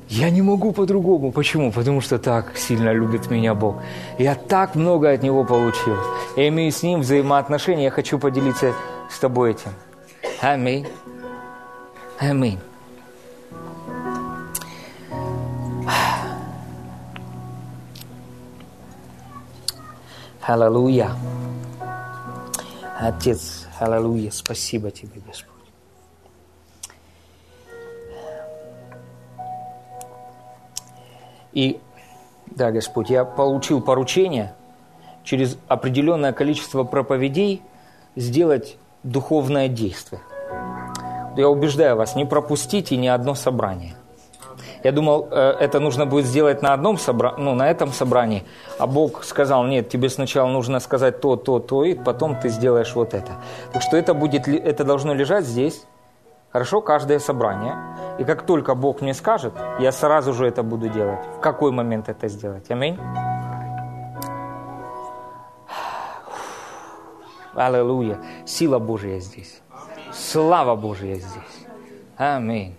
я не могу по-другому. Почему? Потому что так сильно любит меня Бог. Я так много от Него получил. Я имею с Ним взаимоотношения. Я хочу поделиться с тобой этим. Аминь. Аминь. Аллилуйя. Отец, аллилуйя, спасибо тебе, Господь. И, да, Господь, я получил поручение через определенное количество проповедей сделать духовное действие – я убеждаю вас, не пропустите ни одно собрание. Я думал, э, это нужно будет сделать на одном собрании, ну, на этом собрании, а Бог сказал, нет, тебе сначала нужно сказать то, то, то, и потом ты сделаешь вот это. Так что это, будет, это должно лежать здесь, хорошо, каждое собрание. И как только Бог мне скажет, я сразу же это буду делать. В какой момент это сделать? Аминь. Аллилуйя. Сила Божья здесь. Слава Божья здесь. Аминь.